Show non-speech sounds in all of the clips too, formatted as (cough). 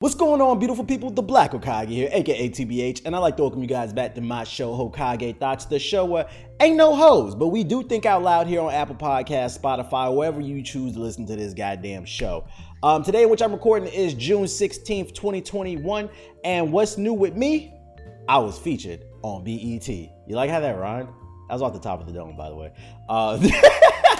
What's going on, beautiful people? The Black Hokage here, aka TBH, and I'd like to welcome you guys back to my show, Hokage Thoughts, the show where ain't no hoes, but we do think out loud here on Apple Podcasts, Spotify, wherever you choose to listen to this goddamn show. Um, today, which I'm recording, is June 16th, 2021, and what's new with me? I was featured on BET. You like how that rhymed? That was off the top of the dome, by the way. Uh, (laughs)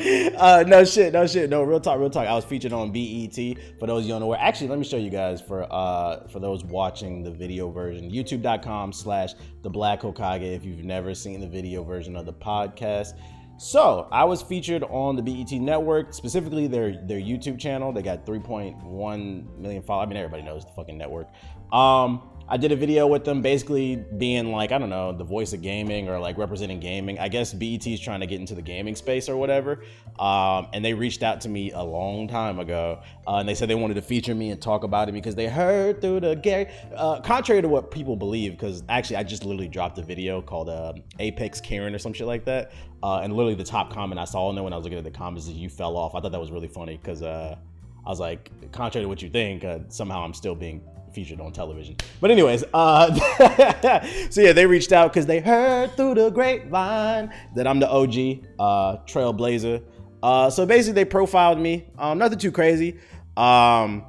(laughs) uh, no shit, no shit, no real talk, real talk. I was featured on BET. For those you don't know where, actually, let me show you guys for uh for those watching the video version, YouTube.com/slash The Black Hokage. If you've never seen the video version of the podcast. So I was featured on the BET network, specifically their their YouTube channel. They got 3.1 million followers. I mean, everybody knows the fucking network. Um, I did a video with them basically being like, I don't know, the voice of gaming or like representing gaming. I guess BET is trying to get into the gaming space or whatever. Um, and they reached out to me a long time ago uh, and they said they wanted to feature me and talk about it because they heard through the. Uh, contrary to what people believe, because actually I just literally dropped a video called uh, Apex Karen or some shit like that. Uh, and literally the top comment I saw in there when I was looking at the comments is you fell off. I thought that was really funny because uh, I was like, contrary to what you think, uh, somehow I'm still being featured on television. But anyways, uh, (laughs) so yeah, they reached out because they heard through the grapevine that I'm the OG uh, trailblazer. Uh, so basically, they profiled me. Um, nothing too crazy. Um,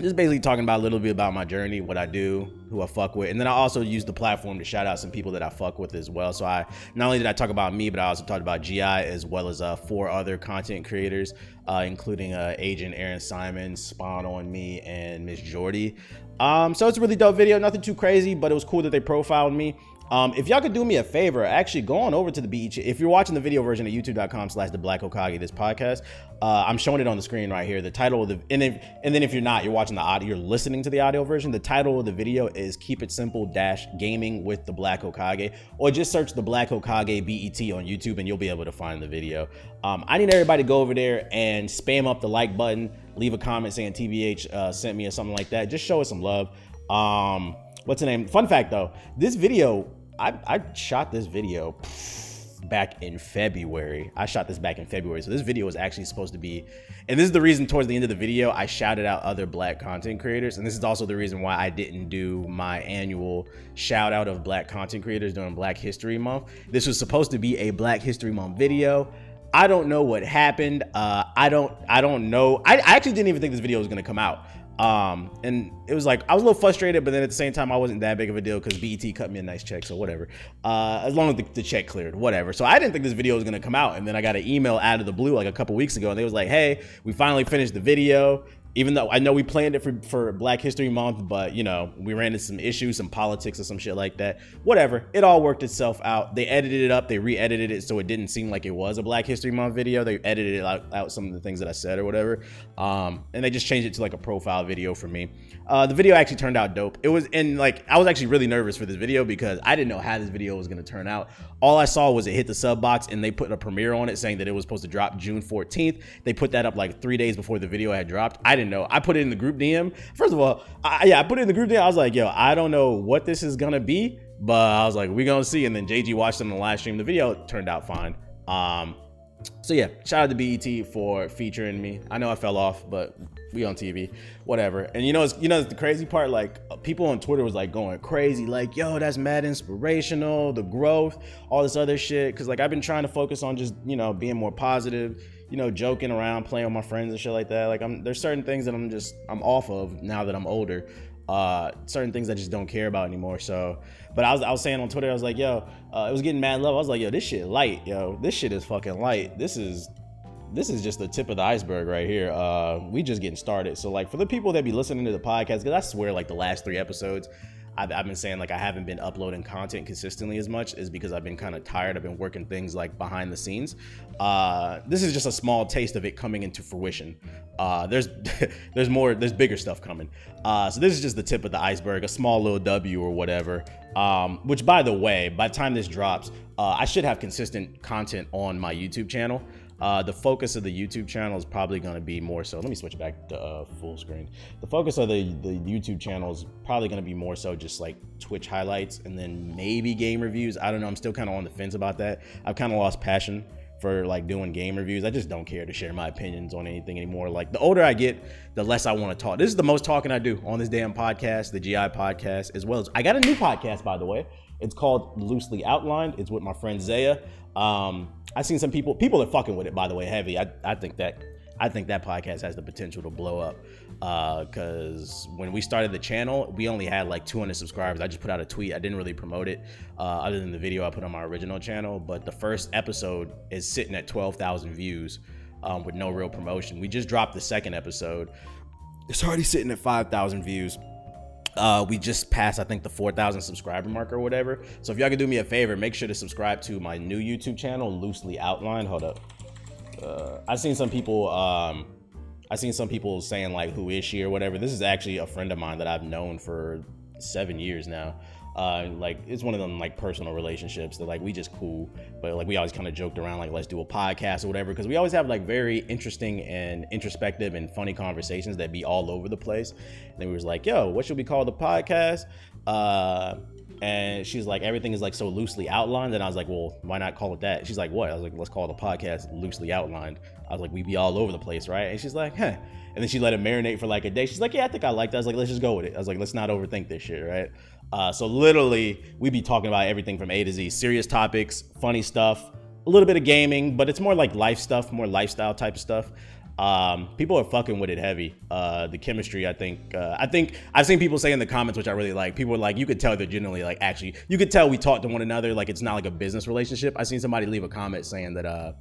just basically talking about a little bit about my journey, what I do, who I fuck with, and then I also use the platform to shout out some people that I fuck with as well. So I not only did I talk about me, but I also talked about GI as well as uh, four other content creators, uh, including uh, Agent Aaron Simon, Spawn on Me, and Miss Jordy. Um, so it's a really dope video, nothing too crazy, but it was cool that they profiled me. Um, if y'all could do me a favor, actually go on over to the beach. If you're watching the video version of youtube.com slash the black Hokage, this podcast, uh, I'm showing it on the screen right here. The title of the and if and then if you're not, you're watching the audio, you're listening to the audio version. The title of the video is Keep It Simple Dash Gaming with the Black Hokage, or just search the Black Hokage BET on YouTube and you'll be able to find the video. Um, I need everybody to go over there and spam up the like button, leave a comment saying TBH uh, sent me or something like that. Just show us some love. Um, what's the name? Fun fact though, this video I, I shot this video back in February. I shot this back in February. So this video was actually supposed to be, and this is the reason towards the end of the video, I shouted out other black content creators. And this is also the reason why I didn't do my annual shout out of black content creators during Black History Month. This was supposed to be a Black History Month video. I don't know what happened. Uh, I don't, I don't know. I, I actually didn't even think this video was gonna come out. Um, and it was like I was a little frustrated, but then at the same time, I wasn't that big of a deal because BET cut me a nice check, so whatever. Uh, as long as the, the, check cleared, whatever. So I didn't think this video was gonna come out, and then I got an email out of the blue like a couple weeks ago, and they was like, "Hey, we finally finished the video even though I know we planned it for, for Black History Month, but you know, we ran into some issues, some politics or some shit like that. Whatever. It all worked itself out. They edited it up, they re-edited it so it didn't seem like it was a Black History Month video. They edited it out, out some of the things that I said or whatever. Um, and they just changed it to like a profile video for me. Uh, the video actually turned out dope. It was and like I was actually really nervous for this video because I didn't know how this video was gonna turn out. All I saw was it hit the sub box and they put a premiere on it saying that it was supposed to drop June 14th. They put that up like three days before the video had dropped. I didn't know. I put it in the group DM. First of all, I, yeah, I put it in the group DM. I was like, yo, I don't know what this is gonna be, but I was like, we gonna see. And then JG watched it on the live stream. The video turned out fine. Um, so yeah, shout out to BET for featuring me. I know I fell off, but we on TV, whatever. And you know, it's, you know, the crazy part, like people on Twitter was like going crazy, like, yo, that's mad inspirational, the growth, all this other shit. Cause like I've been trying to focus on just, you know, being more positive, you know, joking around, playing with my friends and shit like that. Like I'm, there's certain things that I'm just, I'm off of now that I'm older. Uh, certain things I just don't care about anymore. So, but I was, I was saying on Twitter, I was like, yo, uh, it was getting mad love. I was like, yo, this shit light, yo, this shit is fucking light. This is this is just the tip of the iceberg right here. Uh, we just getting started. So like for the people that be listening to the podcast, because I swear like the last three episodes, I've, I've, been saying like I haven't been uploading content consistently as much is because I've been kind of tired. I've been working things like behind the scenes. Uh, this is just a small taste of it coming into fruition. Uh, there's (laughs) there's more there's bigger stuff coming. Uh, so this is just the tip of the iceberg, a small little W or whatever. Um, which by the way, by the time this drops, uh, I should have consistent content on my YouTube channel. Uh, the focus of the YouTube channel is probably going to be more so. Let me switch back to uh, full screen. The focus of the, the YouTube channel is probably going to be more so just like Twitch highlights and then maybe game reviews. I don't know. I'm still kind of on the fence about that. I've kind of lost passion for like doing game reviews. I just don't care to share my opinions on anything anymore. Like the older I get, the less I want to talk. This is the most talking I do on this damn podcast, the GI podcast, as well as I got a new podcast by the way. It's called Loosely Outlined. It's with my friend Zaya. Um, I've seen some people people are fucking with it by the way, heavy. I, I think that I think that podcast has the potential to blow up. Because uh, when we started the channel, we only had like 200 subscribers. I just put out a tweet. I didn't really promote it, uh, other than the video I put on my original channel. But the first episode is sitting at 12,000 views um, with no real promotion. We just dropped the second episode. It's already sitting at 5,000 views. Uh, we just passed, I think, the 4,000 subscriber mark or whatever. So if y'all could do me a favor, make sure to subscribe to my new YouTube channel, Loosely Outlined. Hold up. Uh, I've seen some people. Um, I've seen some people saying like, "Who is she?" or whatever. This is actually a friend of mine that I've known for seven years now. Uh, like it's one of them like personal relationships that like we just cool, but like we always kind of joked around like let's do a podcast or whatever because we always have like very interesting and introspective and funny conversations that be all over the place. And then we was like, "Yo, what should we call the podcast?" Uh, and she's like, everything is like so loosely outlined. And I was like, well, why not call it that? She's like, what? I was like, let's call the podcast loosely outlined. I was like, we be all over the place, right? And she's like, huh. And then she let it marinate for like a day. She's like, yeah, I think I like that. I was like, let's just go with it. I was like, let's not overthink this shit, right? Uh, so literally, we'd be talking about everything from A to Z, serious topics, funny stuff, a little bit of gaming, but it's more like life stuff, more lifestyle type of stuff. Um, people are fucking with it heavy. Uh, the chemistry, I think, uh, I think I've seen people say in the comments, which I really like. People are like, you could tell they're genuinely like, actually, you could tell we talk to one another. Like it's not like a business relationship. I seen somebody leave a comment saying that uh,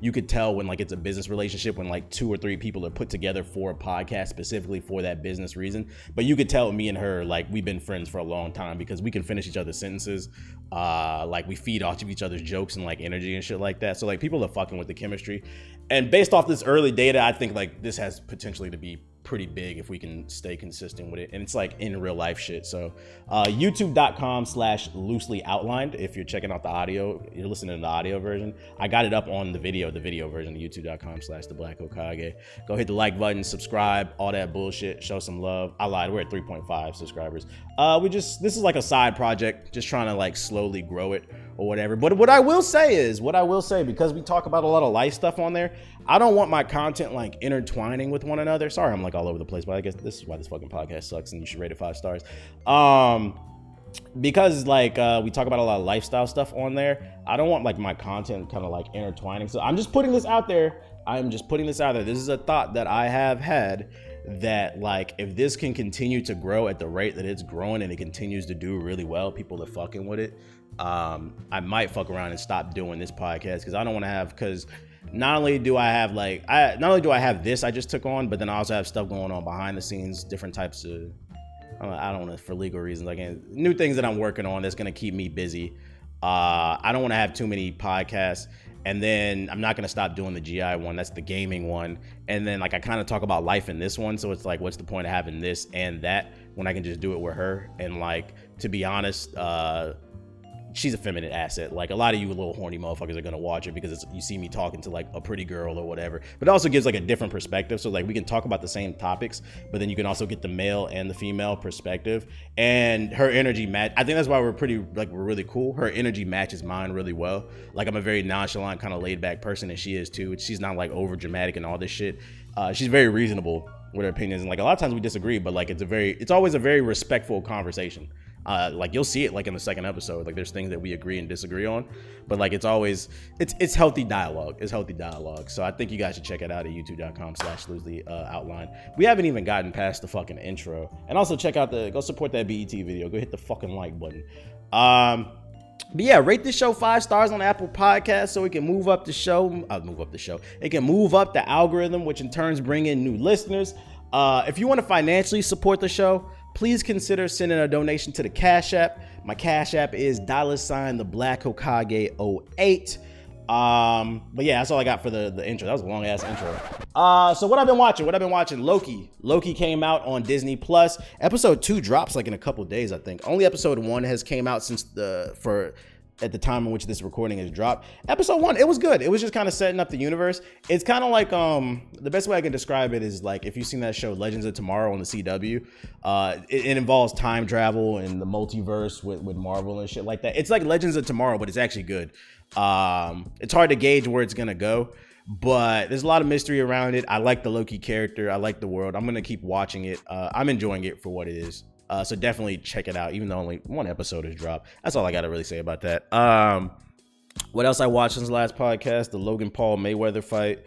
you could tell when like it's a business relationship when like two or three people are put together for a podcast specifically for that business reason. But you could tell me and her like we've been friends for a long time because we can finish each other's sentences. Uh, like we feed off of each other's jokes and like energy and shit like that. So like people are fucking with the chemistry and based off this early data, I think like this has potentially to be pretty big if we can stay consistent with it. And it's like in real life shit. So uh, youtube.com slash loosely outlined. If you're checking out the audio, you're listening to the audio version. I got it up on the video, the video version, youtube.com slash the black Hokage. Go hit the like button, subscribe, all that bullshit. Show some love. I lied. We're at 3.5 subscribers. Uh, we just, this is like a side project, just trying to like slowly grow it or whatever. But what I will say is, what I will say, because we talk about a lot of life stuff on there, I don't want my content like intertwining with one another. Sorry, I'm like all over the place, but I guess this is why this fucking podcast sucks and you should rate it five stars. Um, because like uh, we talk about a lot of lifestyle stuff on there, I don't want like my content kind of like intertwining. So I'm just putting this out there. I'm just putting this out there. This is a thought that I have had that like if this can continue to grow at the rate that it's growing and it continues to do really well, people are fucking with it um, I might fuck around and stop doing this podcast because I don't want to have because not only do I have like I not only do I have this I just took on, but then I also have stuff going on behind the scenes, different types of I don't know for legal reasons, like new things that I'm working on that's gonna keep me busy. Uh, I don't want to have too many podcasts, and then I'm not gonna stop doing the GI one. That's the gaming one, and then like I kind of talk about life in this one, so it's like, what's the point of having this and that when I can just do it with her? And like to be honest, uh, she's a feminine asset. Like a lot of you little horny motherfuckers are gonna watch it because you see me talking to like a pretty girl or whatever. But it also gives like a different perspective. So like we can talk about the same topics, but then you can also get the male and the female perspective. And her energy match. I think that's why we're pretty like we're really cool. Her energy matches mine really well. Like I'm a very nonchalant, kind of laid back person, and she is too. She's not like over dramatic and all this shit. Uh, she's very reasonable with her opinions, and like a lot of times we disagree, but like it's a very, it's always a very respectful conversation. Uh, like you'll see it like in the second episode. Like there's things that we agree and disagree on, but like it's always it's it's healthy dialogue. It's healthy dialogue. So I think you guys should check it out at youtube.com/slash loosely uh, outline. We haven't even gotten past the fucking intro, and also check out the go support that BET video. Go hit the fucking like button. Um, but yeah, rate this show five stars on Apple Podcast so it can move up the show. Uh, move up the show. It can move up the algorithm, which in turns bring in new listeners. Uh, if you want to financially support the show, please consider sending a donation to the Cash App. My Cash App is dollar sign the Black Hokage 08. Um, but yeah, that's all I got for the, the intro. That was a long ass intro. Uh, so what I've been watching, what I've been watching, Loki. Loki came out on Disney Plus. Episode two drops like in a couple days, I think. Only episode one has came out since the for at the time in which this recording is dropped. Episode one, it was good. It was just kind of setting up the universe. It's kind of like um the best way I can describe it is like if you've seen that show Legends of Tomorrow on the CW. Uh, it, it involves time travel and the multiverse with with Marvel and shit like that. It's like Legends of Tomorrow, but it's actually good. Um, it's hard to gauge where it's gonna go but there's a lot of mystery around it. I like the Loki character. I like the world. I'm gonna keep watching it. Uh, I'm enjoying it for what it is. Uh, so definitely check it out, even though only one episode has dropped. That's all I got to really say about that. Um, what else I watched since the last podcast? The Logan Paul Mayweather fight.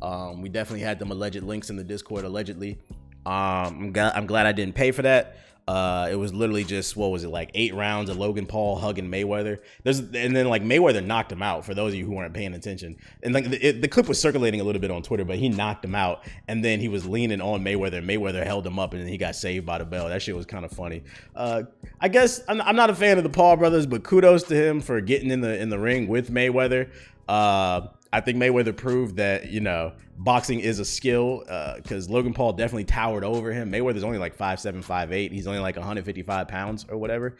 Um, we definitely had them alleged links in the Discord, allegedly. Um, I'm, glad, I'm glad I didn't pay for that. Uh, it was literally just what was it like eight rounds of Logan Paul hugging Mayweather. There's and then like Mayweather knocked him out. For those of you who weren't paying attention, and like the, it, the clip was circulating a little bit on Twitter, but he knocked him out, and then he was leaning on Mayweather. and Mayweather held him up, and then he got saved by the bell. That shit was kind of funny. Uh, I guess I'm, I'm, not a fan of the Paul brothers, but kudos to him for getting in the in the ring with Mayweather. Uh, I think Mayweather proved that you know boxing is a skill because uh, Logan Paul definitely towered over him. Mayweather's only like five seven, five eight. He's only like 155 pounds or whatever.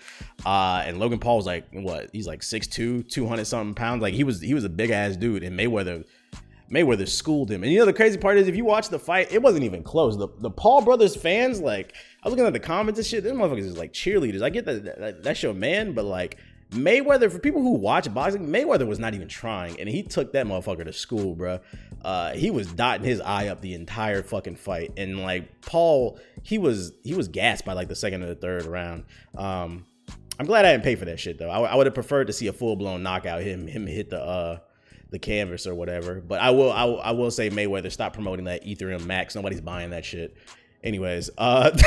Uh, and Logan Paul like what? He's like 6'2", 200 something pounds. Like he was he was a big ass dude. And Mayweather Mayweather schooled him. And you know the crazy part is if you watch the fight, it wasn't even close. The the Paul brothers fans like I was looking at the comments and shit. These motherfuckers is like cheerleaders. I get that, that that's your man, but like Mayweather, for people who watch boxing, Mayweather was not even trying, and he took that motherfucker to school, bro. Uh, he was dotting his eye up the entire fucking fight, and like Paul, he was he was gassed by like the second or the third round. Um, I'm glad I didn't pay for that shit though. I, would have preferred to see a full blown knockout, him him hit the uh the canvas or whatever. But I will I, will, I will say Mayweather stop promoting that Ethereum Max. Nobody's buying that shit. Anyways, uh, (laughs)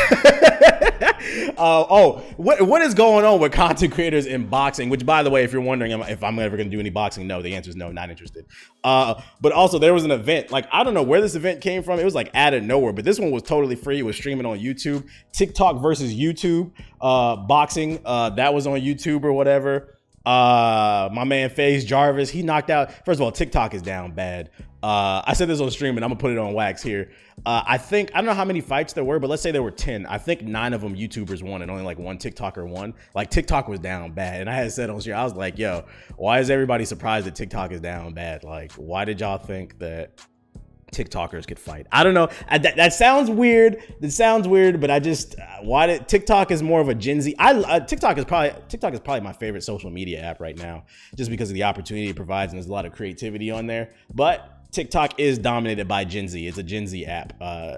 uh, oh, what what is going on with content creators in boxing? Which, by the way, if you're wondering if I'm ever going to do any boxing, no, the answer is no, not interested. Uh, but also there was an event, like I don't know where this event came from. It was like out of nowhere, but this one was totally free. It was streaming on YouTube. TikTok versus YouTube, uh, boxing. Uh, that was on YouTube or whatever. Uh, my man FaZe Jarvis, he knocked out. First of all, TikTok is down bad. Uh, I said this on stream, and I'm gonna put it on wax here. Uh, I think I don't know how many fights there were, but let's say there were ten. I think nine of them YouTubers won, and only like one TikToker won. Like TikTok was down bad, and I had said on stream, I was like, "Yo, why is everybody surprised that TikTok is down bad? Like, why did y'all think that TikTokers could fight. I don't know. I, that, that, sounds weird. That sounds weird, but I just uh, why did TikTok is more of a Gen Z. I uh, TikTok is probably TikTok is probably my favorite social media app right now, just because of the opportunity it provides and there's a lot of creativity on there. But TikTok is dominated by Gen Z. It's a Gen Z app. Uh,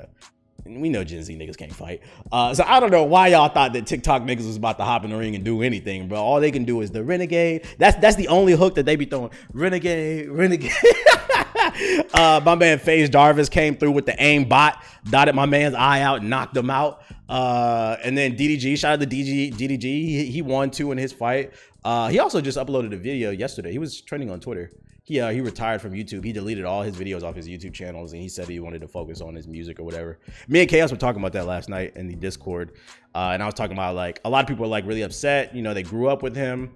we know Gen Z niggas can't fight. Uh, so I don't know why y'all thought that TikTok niggas was about to hop in the ring and do anything, bro. All they can do is the renegade. That's that's the only hook that they be throwing. Renegade, renegade. (laughs) uh, my man FaZe Jarvis came through with the aim bot, dotted my man's eye out, knocked him out. Uh, and then DDG, shout out to DDG, DDG. He, he won two in his fight. Uh, he also just uploaded a video yesterday. He was trending on Twitter he uh, he retired from YouTube. He deleted all his videos off his YouTube channels, and he said he wanted to focus on his music or whatever. Me and Chaos were talking about that last night in the Discord, uh, and I was talking about like a lot of people are like really upset. You know, they grew up with him.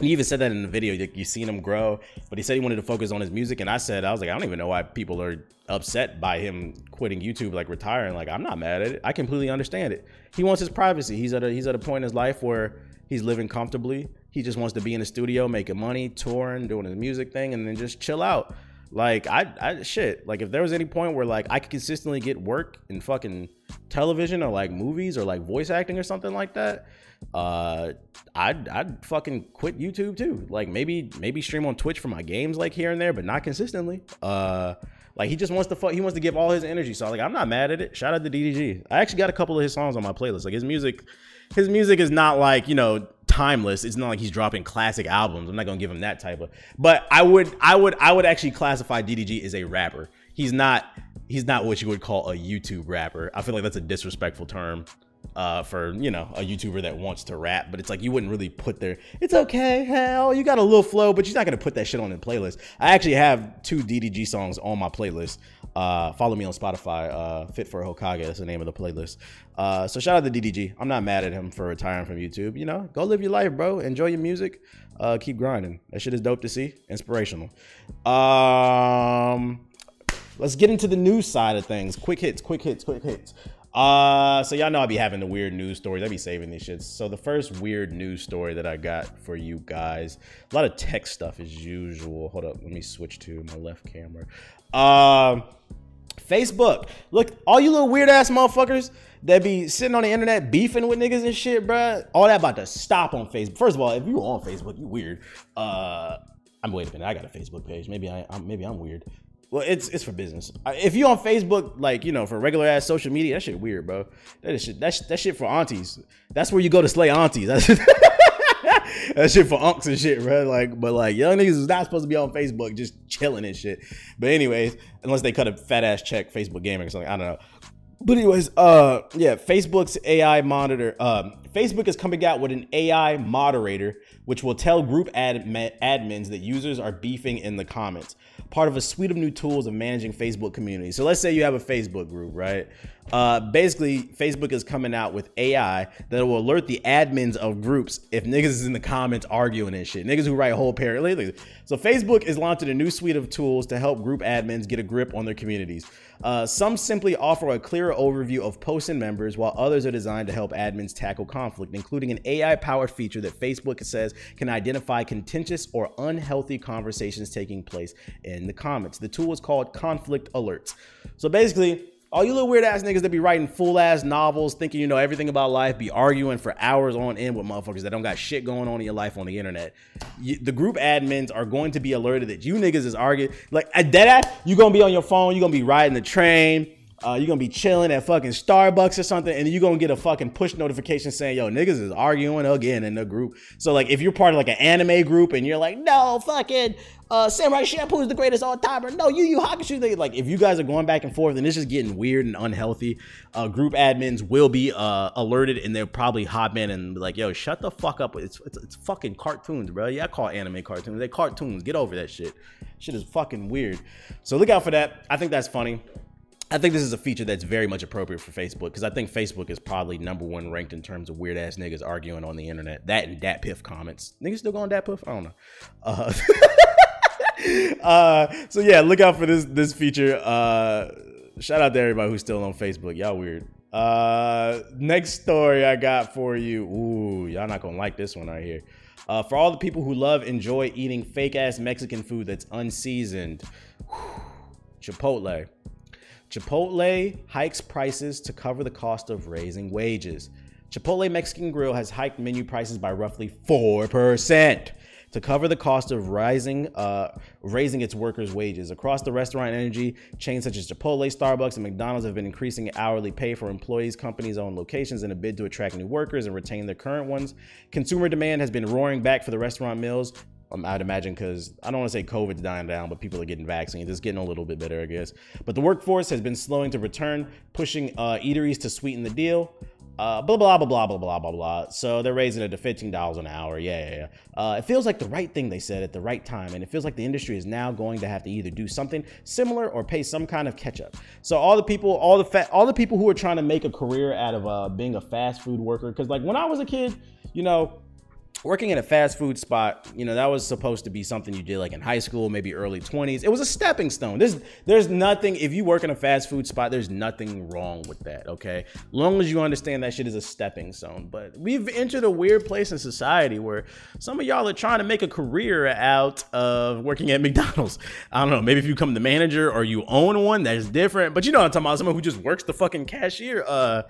He even said that in the video, like you seen him grow, but he said he wanted to focus on his music. And I said, I was like, I don't even know why people are upset by him quitting YouTube, like retiring. Like, I'm not mad at it. I completely understand it. He wants his privacy. He's at a he's at a point in his life where he's living comfortably. He just wants to be in the studio, making money, touring, doing his music thing, and then just chill out. Like I, I shit. Like if there was any point where like I could consistently get work in fucking television or like movies or like voice acting or something like that, uh, I'd I'd fucking quit YouTube too. Like maybe maybe stream on Twitch for my games like here and there, but not consistently. Uh, like he just wants to fuck. He wants to give all his energy. So like I'm not mad at it. Shout out to DDG. I actually got a couple of his songs on my playlist. Like his music, his music is not like you know timeless. It's not like he's dropping classic albums. I'm not gonna give him that type of. But I would, I would, I would actually classify DDG as a rapper. He's not, he's not what you would call a YouTube rapper. I feel like that's a disrespectful term uh, for you know a YouTuber that wants to rap, but it's like you wouldn't really put there. It's okay, hell, you got a little flow, but you're not gonna put that shit on the playlist. I actually have two DDG songs on my playlist. Uh, follow me on Spotify. Uh, Fit for Hokage. That's the name of the playlist. Uh, so shout out to DDG. I'm not mad at him for retiring from YouTube. You know, go live your life, bro. Enjoy your music. Uh, keep grinding. That shit is dope to see. Inspirational. Um, let's get into the news side of things. Quick hits. Quick hits. Quick hits. Uh, so y'all know I'll be having the weird news stories. I be saving these shits. So the first weird news story that I got for you guys, a lot of tech stuff as usual. Hold up, let me switch to my left camera. Um, Facebook. Look, all you little weird ass motherfuckers that be sitting on the internet beefing with niggas and shit, bruh. All that about to stop on Facebook. First of all, if you on Facebook, you weird. Uh, I'm wait a minute. I got a Facebook page. Maybe I, I'm, maybe I'm weird. Well, it's it's for business. If you on Facebook, like you know, for regular ass social media, that shit weird, bro. That is shit. That's that shit for aunties. That's where you go to slay aunties. That's (laughs) that shit for unks and shit, bro. Like, but like young niggas is not supposed to be on Facebook just chilling and shit. But anyways, unless they cut a fat ass check, Facebook gaming or something. I don't know. But anyways, uh, yeah, Facebook's AI monitor. Um, Facebook is coming out with an AI moderator, which will tell group ad- admins that users are beefing in the comments. Part of a suite of new tools of managing Facebook communities. So let's say you have a Facebook group, right? Uh, basically, Facebook is coming out with AI that will alert the admins of groups if niggas is in the comments arguing and shit. Niggas who write whole paragraphs. So Facebook is launching a new suite of tools to help group admins get a grip on their communities. Uh, some simply offer a clearer overview of posts and members, while others are designed to help admins tackle conflict, including an AI powered feature that Facebook says can identify contentious or unhealthy conversations taking place in the comments. The tool is called Conflict Alerts. So basically, all you little weird ass niggas that be writing full ass novels, thinking you know everything about life, be arguing for hours on end with motherfuckers that don't got shit going on in your life on the internet. You, the group admins are going to be alerted that you niggas is arguing. Like at dead ass, you gonna be on your phone, you gonna be riding the train, uh, you're gonna be chilling at fucking Starbucks or something, and you're gonna get a fucking push notification saying, yo, niggas is arguing again in the group. So, like, if you're part of like an anime group and you're like, no, fucking uh, Samurai Champloo is the greatest all timer. No, Yu Yu Hakusho. They, like, if you guys are going back and forth and it's just getting weird and unhealthy, uh, group admins will be uh, alerted and they'll probably hop in and be like, yo, shut the fuck up. It's, it's, it's fucking cartoons, bro. Yeah, I call anime cartoons. They cartoons. Get over that shit. Shit is fucking weird. So look out for that. I think that's funny. I think this is a feature that's very much appropriate for Facebook because I think Facebook is probably number one ranked in terms of weird ass niggas arguing on the internet. That and Dat Piff comments. Niggas still going Dat Piff? I don't know. Uh, (laughs) (laughs) uh, so yeah, look out for this this feature. Uh, shout out to everybody who's still on Facebook. Y'all weird. Uh, next story I got for you. Ooh, y'all not gonna like this one right here. Uh, for all the people who love enjoy eating fake ass Mexican food that's unseasoned, whew, (sighs) Chipotle Chipotle hikes prices to cover the cost of raising wages. Chipotle Mexican Grill has hiked menu prices by roughly 4% to cover the cost of rising, uh, raising its workers' wages. Across the restaurant energy, chains such as Chipotle, Starbucks, and McDonald's have been increasing hourly pay for employees, companies' own locations in a bid to attract new workers and retain their current ones. Consumer demand has been roaring back for the restaurant meals, um, I'd imagine because I don't want to say COVID's dying down, but people are getting vaccinated. It's getting a little bit better, I guess. But the workforce has been slowing to return, pushing uh, eateries to sweeten the deal. Uh, blah blah blah blah blah blah blah blah. So they're raising it to fifteen dollars an hour. Yeah, yeah, yeah. Uh, it feels like the right thing they said at the right time, and it feels like the industry is now going to have to either do something similar or pay some kind of catch up. So all the people, all the fa- all the people who are trying to make a career out of uh, being a fast food worker, because like when I was a kid, you know, working in a fast food spot, you know, that was supposed to be something you did like in high school, maybe early 20s. It was a stepping stone. There's there's nothing if you work in a fast food spot, there's nothing wrong with that, okay? Long as you understand that shit is a stepping stone. But we've entered a weird place in society where some of y'all are trying to make a career out of working at (laughs) McDonald's. I don't know, maybe if you become the manager or you own one, that's different. But you know what I'm talking about someone who just works the fucking cashier. Uh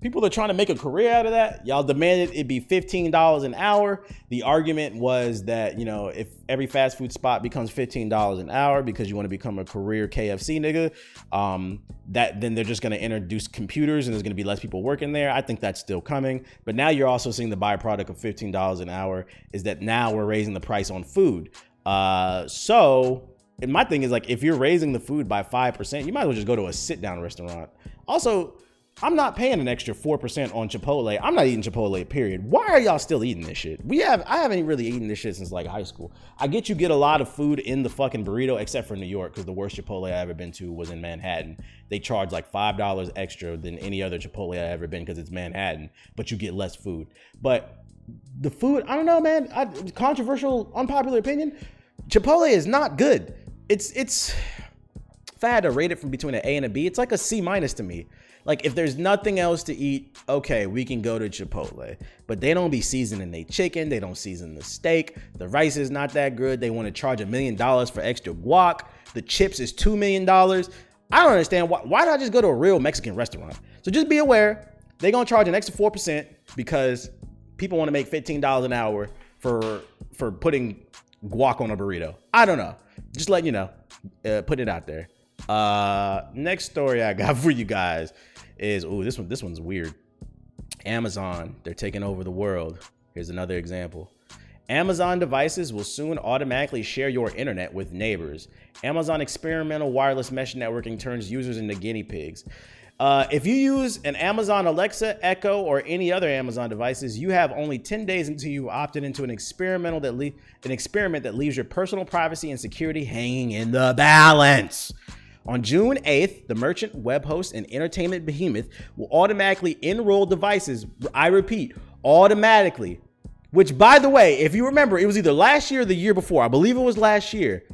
people are trying to make a career out of that. Y'all demanded it be $15 an hour the argument was that, you know, if every fast food spot becomes $15 an hour because you want to become a career KFC nigga, um, that then they're just going to introduce computers and there's going to be less people working there. I think that's still coming. But now you're also seeing the byproduct of $15 an hour is that now we're raising the price on food. Uh, so and my thing is like if you're raising the food by 5%, you might as well just go to a sit down restaurant. Also, I'm not paying an extra 4% on Chipotle. I'm not eating Chipotle, period. Why are y'all still eating this shit? We have I haven't really eaten this shit since like high school. I get you get a lot of food in the fucking burrito, except for New York, because the worst Chipotle I ever been to was in Manhattan. They charge like five dollars extra than any other Chipotle I ever been because it's Manhattan, but you get less food. But the food, I don't know, man. I, controversial, unpopular opinion. Chipotle is not good. It's it's if I had to rate it from between an A and a B, it's like a C minus to me. Like if there's nothing else to eat, okay, we can go to Chipotle. But they don't be seasoning their chicken, they don't season the steak, the rice is not that good. They want to charge a million dollars for extra guac. The chips is two million dollars. I don't understand why why not just go to a real Mexican restaurant? So just be aware, they're gonna charge an extra four percent because people want to make $15 an hour for for putting guac on a burrito. I don't know. Just letting you know. Uh, put it out there. Uh, next story I got (laughs) for you guys is oh this one this one's weird. Amazon they're taking over the world. Here's another example. Amazon devices will soon automatically share your internet with neighbors. Amazon experimental wireless mesh networking turns users into guinea pigs. Uh, if you use an Amazon Alexa, Echo, or any other Amazon devices, you have only 10 days until you opted into an experimental that le- an experiment that leaves your personal privacy and security hanging in the balance. On June 8th, the merchant, web host, and entertainment behemoth will automatically enroll devices. I repeat, automatically. Which, by the way, if you remember, it was either last year or the year before. I believe it was last year.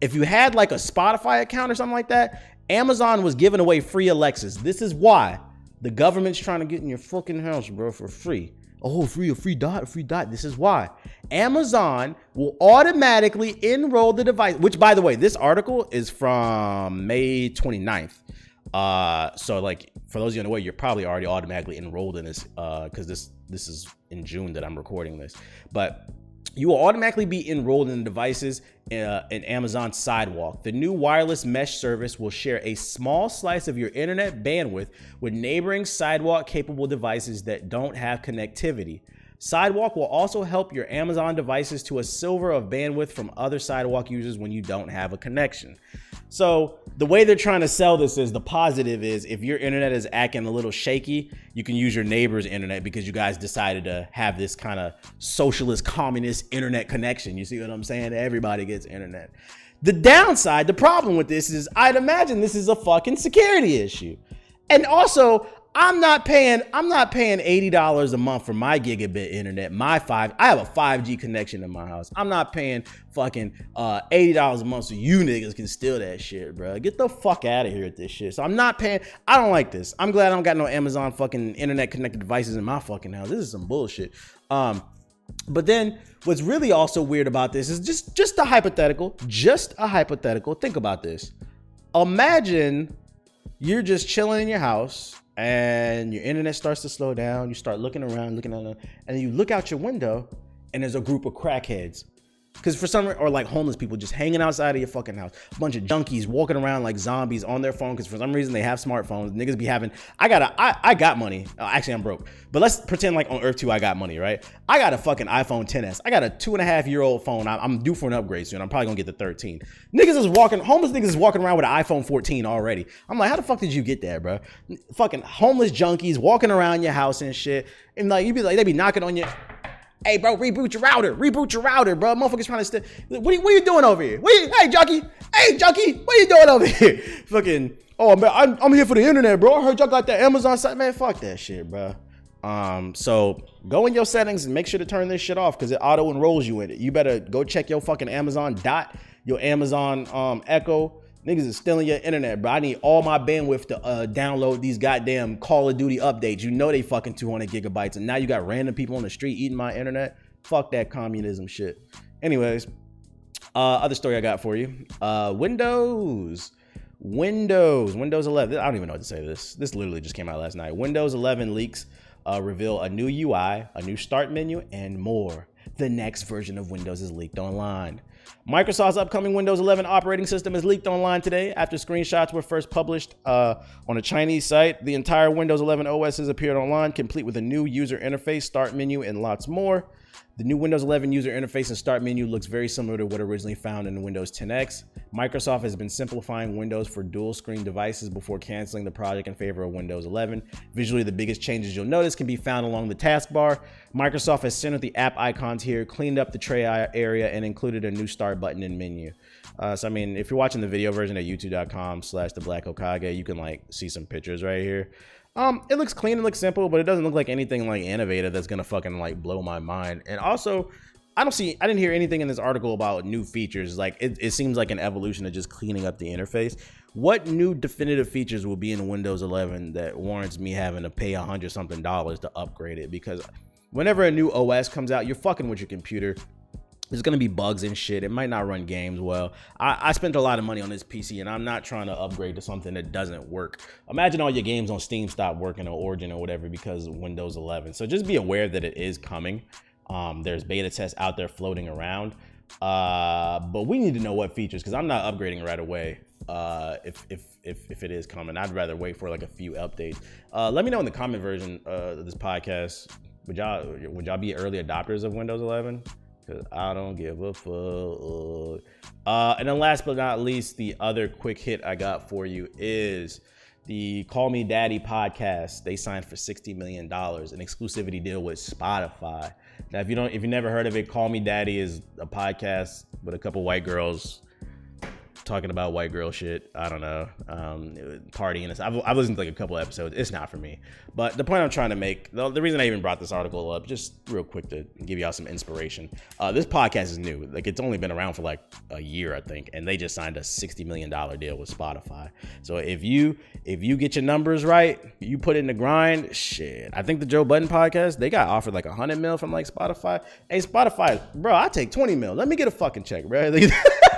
If you had like a Spotify account or something like that, Amazon was giving away free Alexas. This is why the government's trying to get in your fucking house, bro, for free. Oh, free, free dot, free dot. This is why Amazon will automatically enroll the device. Which, by the way, this article is from May 29th. Uh, so like for those of you in the way, you're probably already automatically enrolled in this uh, because this this is in June that I'm recording this. But you will automatically be enrolled in the devices uh, in Amazon Sidewalk. The new wireless mesh service will share a small slice of your internet bandwidth with neighboring Sidewalk capable devices that don't have connectivity. Sidewalk will also help your Amazon devices to a silver of bandwidth from other Sidewalk users when you don't have a connection. So the way they're trying to sell this is the positive is if your internet is acting a little shaky, you can use your neighbor's internet because you guys decided to have this kind of socialist communist internet connection. You see what I'm saying? Everybody gets internet. The downside, the problem with this is I'd imagine this is a fucking security issue. And also, I'm not paying. I'm not paying eighty dollars a month for my gigabit internet. My five. I have a five G connection in my house. I'm not paying fucking uh, eighty dollars a month so you niggas can steal that shit, bro. Get the fuck out of here with this shit. So I'm not paying. I don't like this. I'm glad I don't got no Amazon fucking internet connected devices in my fucking house. This is some bullshit. Um, but then what's really also weird about this is just just a hypothetical. Just a hypothetical. Think about this. Imagine you're just chilling in your house and your internet starts to slow down. You start looking around, looking at and you look out your window, and there's a group of crackheads because for some or like homeless people just hanging outside of your fucking house, a bunch of junkies walking around like zombies on their phone because for some reason they have smartphones. Niggas be having. I got a. I, I got money. Uh, actually, I'm broke. But let's pretend like on Earth Two I got money, right? I got a fucking iPhone 10s. I got a two and a half year old phone. I, I'm due for an upgrade soon. I'm probably gonna get the 13. Niggas is walking. Homeless niggas is walking around with an iPhone 14 already. I'm like, how the fuck did you get that, bro? Fucking homeless junkies walking around your house and shit. And like you'd be like, they be knocking on your Hey, bro, reboot your router. Reboot your router, bro. Motherfuckers trying to stay. What, what, are you doing over here? You, hey, junkie. Hey, junkie. What are you doing over here? (laughs) Fucking. Oh man, I'm, I'm here for the internet, bro. I heard y'all got that Amazon site, man. Fuck that shit, bro. Um, so go in your settings and make sure to turn this shit off because it auto enrolls you in it. You better go check your fucking Amazon dot, your Amazon um Echo, Niggas is stealing your internet, bro. I need all my bandwidth to uh, download these goddamn Call of Duty updates. You know they fucking 200 gigabytes, and now you got random people on the street eating my internet. Fuck that communism shit. Anyways, uh, other story I got for you. Uh, Windows. Windows. Windows 11. I don't even know what to say this. This literally just came out last night. Windows 11 leaks uh, reveal a new UI, a new start menu, and more. The next version of Windows is leaked online. Microsoft's upcoming Windows 11 operating system is leaked online today after screenshots were first published uh, on a Chinese site. The entire Windows 11 OS has appeared online, complete with a new user interface, start menu, and lots more. The new Windows 11 user interface and start menu looks very similar to what originally found in Windows 10X. Microsoft has been simplifying Windows for dual screen devices before canceling the project in favor of Windows 11. Visually, the biggest changes you'll notice can be found along the taskbar. Microsoft has centered the app icons here, cleaned up the tray area, and included a new start button and menu. Uh, so I mean, if you're watching the video version at youtube.com slash the black Hokage, you can like see some pictures right here. Um, it looks clean, it looks simple, but it doesn't look like anything like innovative that's gonna fucking like blow my mind. And also, I don't see, I didn't hear anything in this article about new features. Like, it, it seems like an evolution of just cleaning up the interface, what new definitive features will be in Windows 11 that warrants me having to pay a hundred something dollars to upgrade it? Because whenever a new OS comes out, you're fucking with your computer. There's gonna be bugs and shit. It might not run games well. I, I, spent a lot of money on this PC, and I'm not trying to upgrade to something that doesn't work. Imagine all your games on Steam stop working or Origin or whatever because Windows 11. So just be aware that it is coming. Um, there's beta tests out there floating around. Uh, but we need to know what features because I'm not upgrading right away. Uh, if if if if it is coming, I'd rather wait for like a few updates. Uh, let me know in the comment version uh, of this podcast. Would y'all would y'all be early adopters of Windows 11? Cause I don't give a fuck. Uh, and then last but not least, the other quick hit I got for you is the Call Me Daddy podcast. They signed for $60 million, an exclusivity deal with Spotify. Now, if you don't, if you never heard of it, Call Me Daddy is a podcast with a couple white girls talking about white girl shit. I don't know, um, partying. I've, I've listened to like a couple episodes. It's not for me. But the point I'm trying to make, the, the, reason I even brought this article up, just real quick to give y'all some inspiration. Uh, this podcast is new. Like it's only been around for like a year, I think, and they just signed a sixty million dollar deal with Spotify. So if you if you get your numbers right, you put in the grind. Shit, I think the Joe Budden podcast they got offered like a hundred mil from like Spotify. Hey Spotify, bro, I take twenty mil. Let me get a fucking check, bro. (laughs)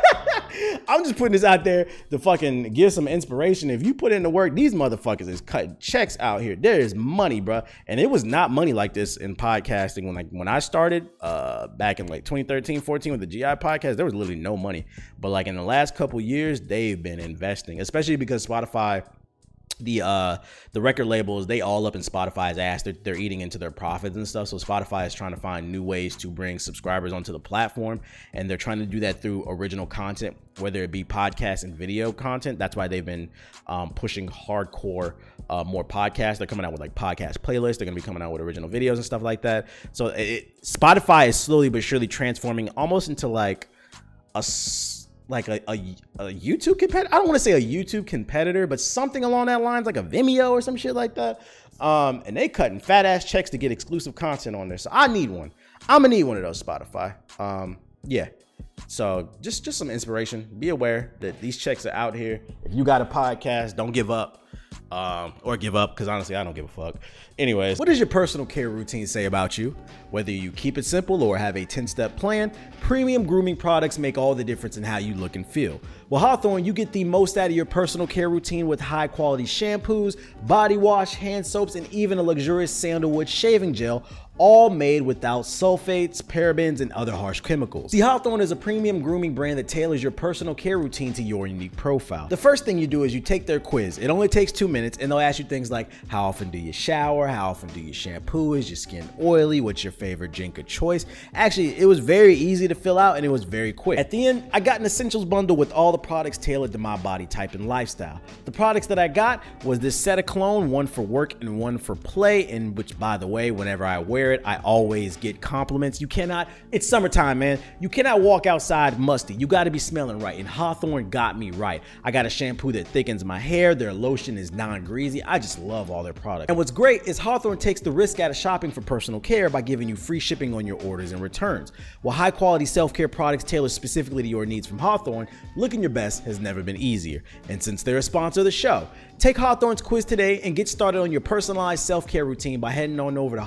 I'm just putting this out there to fucking give some inspiration. If you put in the work, these motherfuckers is cutting checks out here. There is money, bro. And it was not money like this in podcasting when like when I started uh back in like 2013, 14 with the GI podcast, there was literally no money. But like in the last couple years, they've been investing, especially because Spotify the uh the record labels they all up in spotify's ass. They're, they're eating into their profits and stuff. So spotify is trying to find new ways to bring subscribers onto the platform and they're trying to do that through original content whether it be podcast and video content. That's why they've been um, pushing hardcore uh, more podcasts. They're coming out with like podcast playlists. They're going to be coming out with original videos and stuff like that. So it, spotify is slowly but surely transforming almost into like a like a, a, a YouTube competitor. I don't want to say a YouTube competitor, but something along that lines, like a Vimeo or some shit like that. Um, and they cutting fat ass checks to get exclusive content on there. So I need one. I'm gonna need one of those Spotify. Um, yeah. So just just some inspiration. Be aware that these checks are out here. If you got a podcast, don't give up um, or give up because honestly, I don't give a fuck. Anyways, what does your personal care routine say about you? Whether you keep it simple or have a 10 step plan, premium grooming products make all the difference in how you look and feel. Well, Hawthorne, you get the most out of your personal care routine with high quality shampoos, body wash, hand soaps, and even a luxurious sandalwood shaving gel all made without sulfates, parabens, and other harsh chemicals. The Hawthorne is a premium grooming brand that tailors your personal care routine to your unique profile. The first thing you do is you take their quiz. It only takes two minutes, and they'll ask you things like how often do you shower, how often do you shampoo, is your skin oily, what's your favorite drink of choice. Actually, it was very easy to fill out and it was very quick. At the end, I got an essentials bundle with all the products tailored to my body type and lifestyle. The products that I got was this set of cologne, one for work and one for play, and which by the way, whenever I wear wear it, I always get compliments. You cannot, it's summertime, man. You cannot walk outside musty. You got to be smelling right. And Hawthorne got me right. I got a shampoo that thickens my hair. Their lotion is non greasy. I just love all their products. And what's great is Hawthorne takes the risk out of shopping for personal care by giving you free shipping on your orders and returns. While high quality self care products tailored specifically to your needs from Hawthorne, looking your best has never been easier. And since they're a sponsor of the show, Take Hawthorne's quiz today and get started on your personalized self care routine by heading on over to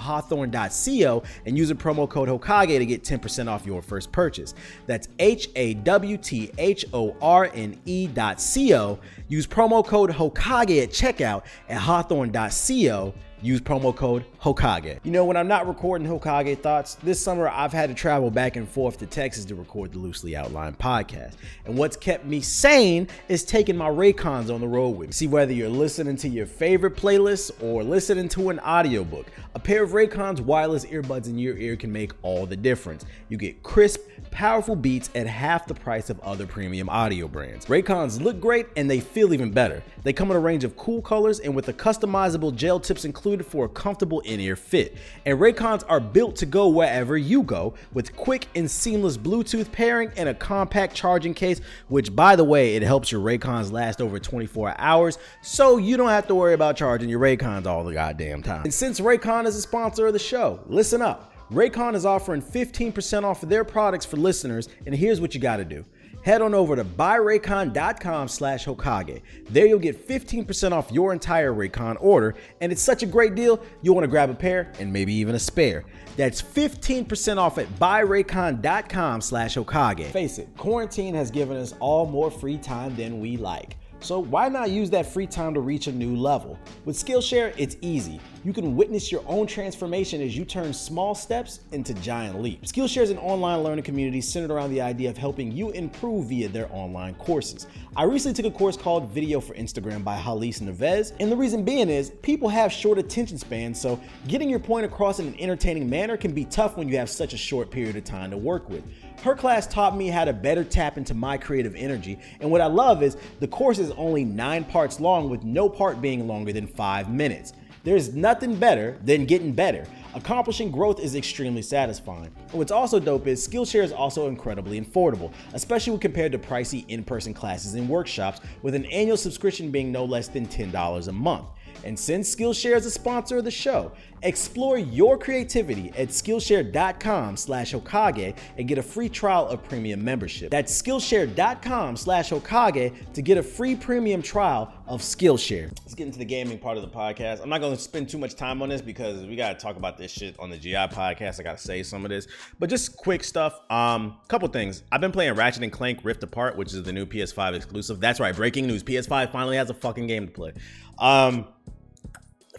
hawthorne.co and use a promo code Hokage to get 10% off your first purchase. That's H A W T H O R N E.co. Use promo code Hokage at checkout at hawthorne.co Use promo code Hokage. You know, when I'm not recording Hokage Thoughts, this summer I've had to travel back and forth to Texas to record the Loosely Outlined podcast. And what's kept me sane is taking my Raycons on the road with me. See, whether you're listening to your favorite playlist or listening to an audiobook, a pair of Raycons wireless earbuds in your ear can make all the difference. You get crisp, powerful beats at half the price of other premium audio brands. Raycons look great and they feel even better. They come in a range of cool colors and with the customizable gel tips included for a comfortable in-ear fit. And Raycons are built to go wherever you go with quick and seamless Bluetooth pairing and a compact charging case, which by the way, it helps your Raycons last over 24 hours, so you don't have to worry about charging your Raycons all the goddamn time. And since Raycon is a sponsor of the show, listen up. Raycon is offering 15% off of their products for listeners, and here's what you got to do. Head on over to buyraycon.com slash Hokage. There you'll get 15% off your entire Raycon order, and it's such a great deal, you'll want to grab a pair and maybe even a spare. That's 15% off at buyraycon.com slash Hokage. Face it, quarantine has given us all more free time than we like. So why not use that free time to reach a new level? With Skillshare, it's easy. You can witness your own transformation as you turn small steps into giant leaps. Skillshare is an online learning community centered around the idea of helping you improve via their online courses. I recently took a course called Video for Instagram by Hallease Narvaez, and the reason being is people have short attention spans, so getting your point across in an entertaining manner can be tough when you have such a short period of time to work with. Her class taught me how to better tap into my creative energy, and what I love is the course is only nine parts long, with no part being longer than five minutes. There's nothing better than getting better. Accomplishing growth is extremely satisfying. And what's also dope is Skillshare is also incredibly affordable, especially when compared to pricey in person classes and workshops, with an annual subscription being no less than $10 a month. And since Skillshare is a sponsor of the show, explore your creativity at Skillshare.com slash Hokage and get a free trial of premium membership. That's Skillshare.com slash Hokage to get a free premium trial of Skillshare. Let's get into the gaming part of the podcast. I'm not going to spend too much time on this because we got to talk about this shit on the GI podcast. I got to say some of this, but just quick stuff. Um, couple things. I've been playing Ratchet and Clank Rift Apart, which is the new PS5 exclusive. That's right. Breaking news. PS5 finally has a fucking game to play. Um,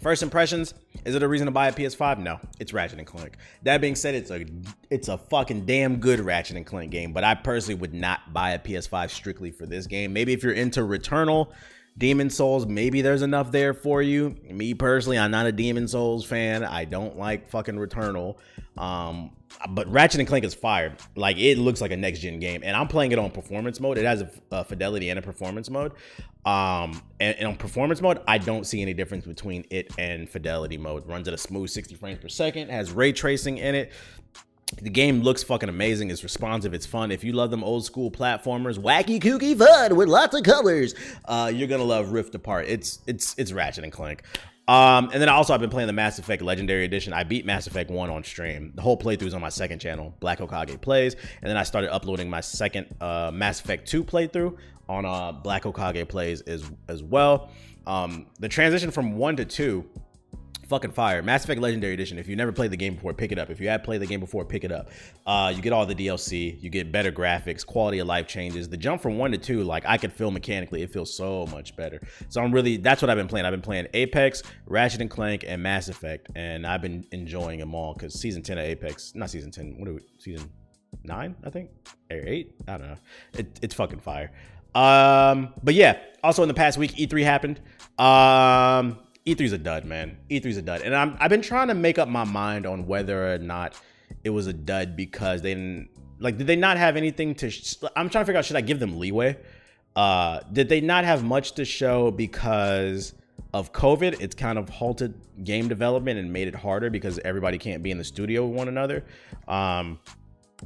First impressions, is it a reason to buy a PS5? No, it's Ratchet and Clank. That being said, it's a it's a fucking damn good Ratchet and Clank game, but I personally would not buy a PS5 strictly for this game. Maybe if you're into Returnal, Demon Souls, maybe there's enough there for you. Me personally, I'm not a Demon Souls fan. I don't like fucking Returnal. Um, but Ratchet and Clank is fired. Like it looks like a next gen game, and I'm playing it on performance mode. It has a, a fidelity and a performance mode. Um, and, and, on performance mode, I don't see any difference between it and fidelity mode. Runs at a smooth 60 frames per second. Has ray tracing in it. The game looks fucking amazing. It's responsive. It's fun. If you love them old school platformers, wacky, kooky fun with lots of colors, uh, you're gonna love Rift Apart. It's it's it's Ratchet and Clank. Um, and then also I've been playing the Mass Effect Legendary Edition. I beat Mass Effect 1 on stream. The whole playthrough is on my second channel, Black Hokage Plays. And then I started uploading my second uh, Mass Effect 2 playthrough on uh, Black Hokage Plays as, as well. Um, the transition from 1 to 2 fucking fire. Mass Effect Legendary Edition. If you never played the game before, pick it up. If you have played the game before, pick it up. Uh, you get all the DLC. You get better graphics, quality of life changes. The jump from one to two, like I could feel mechanically, it feels so much better. So I'm really that's what I've been playing. I've been playing Apex, Ratchet and Clank, and Mass Effect, and I've been enjoying them all because season ten of Apex, not season ten. What are we? Season nine, I think, or eight. I don't know. It, it's fucking fire. Um, but yeah. Also in the past week, E3 happened. Um, E3's a dud, man. E3's a dud. And I'm, I've been trying to make up my mind on whether or not it was a dud because they didn't like did they not have anything to sh- I'm trying to figure out should I give them leeway? Uh did they not have much to show because of COVID? It's kind of halted game development and made it harder because everybody can't be in the studio with one another. Um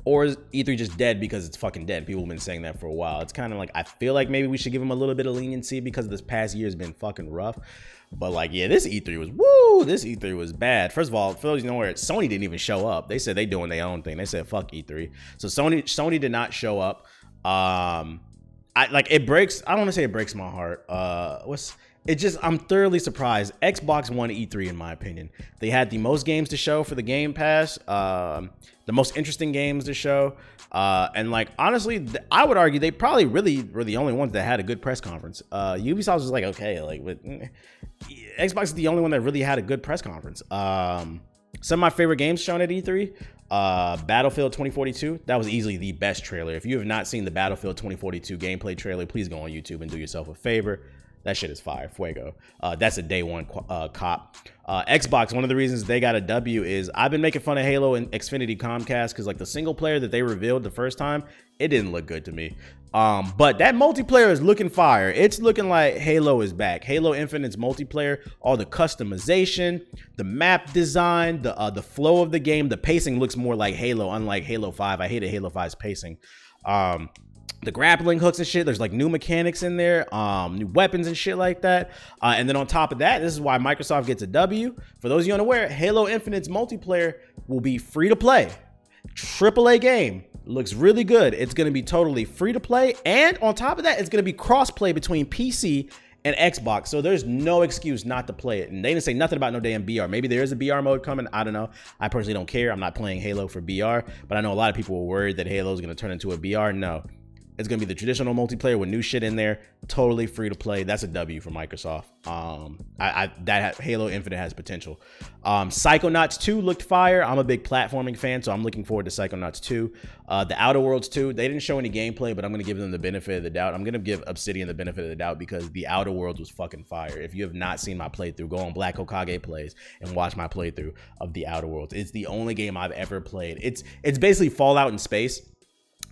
or is E3 just dead because it's fucking dead? People have been saying that for a while. It's kind of like I feel like maybe we should give them a little bit of leniency because this past year has been fucking rough. But like, yeah, this E3 was woo. This E3 was bad. First of all, for those you know where Sony didn't even show up. They said they doing their own thing. They said fuck E3. So Sony Sony did not show up. Um, I like it breaks. I don't want to say it breaks my heart. Uh, what's it just I'm thoroughly surprised. Xbox won E3 in my opinion. They had the most games to show for the Game Pass, um, the most interesting games to show, uh, and like honestly, I would argue they probably really were the only ones that had a good press conference. Uh, Ubisoft was like okay, like mm, Xbox is the only one that really had a good press conference. Um, some of my favorite games shown at E3, uh, Battlefield 2042. That was easily the best trailer. If you have not seen the Battlefield 2042 gameplay trailer, please go on YouTube and do yourself a favor. That shit is fire, fuego. Uh, that's a day one uh, cop. Uh, Xbox. One of the reasons they got a W is I've been making fun of Halo and Xfinity Comcast because like the single player that they revealed the first time, it didn't look good to me. Um, but that multiplayer is looking fire. It's looking like Halo is back. Halo Infinite's multiplayer, all the customization, the map design, the uh, the flow of the game, the pacing looks more like Halo, unlike Halo Five. I hated Halo 5's pacing. Um, the grappling hooks and shit. There's like new mechanics in there, um, new weapons and shit like that. Uh, and then on top of that, this is why Microsoft gets a W. For those of you unaware, Halo Infinite's multiplayer will be free to play, AAA game looks really good. It's going to be totally free to play, and on top of that, it's going to be cross play between PC and Xbox. So there's no excuse not to play it. And they didn't say nothing about no damn BR. Maybe there is a BR mode coming. I don't know. I personally don't care. I'm not playing Halo for BR, but I know a lot of people were worried that Halo is going to turn into a BR. No, it's gonna be the traditional multiplayer with new shit in there, totally free to play. That's a W for Microsoft. Um, I, I that Halo Infinite has potential. Um, Psychonauts 2 looked fire. I'm a big platforming fan, so I'm looking forward to Psychonauts 2. Uh, the Outer Worlds 2, they didn't show any gameplay, but I'm gonna give them the benefit of the doubt. I'm gonna give Obsidian the benefit of the doubt because the Outer Worlds was fucking fire. If you have not seen my playthrough, go on Black Hokage plays and watch my playthrough of the Outer Worlds. It's the only game I've ever played. It's it's basically Fallout in space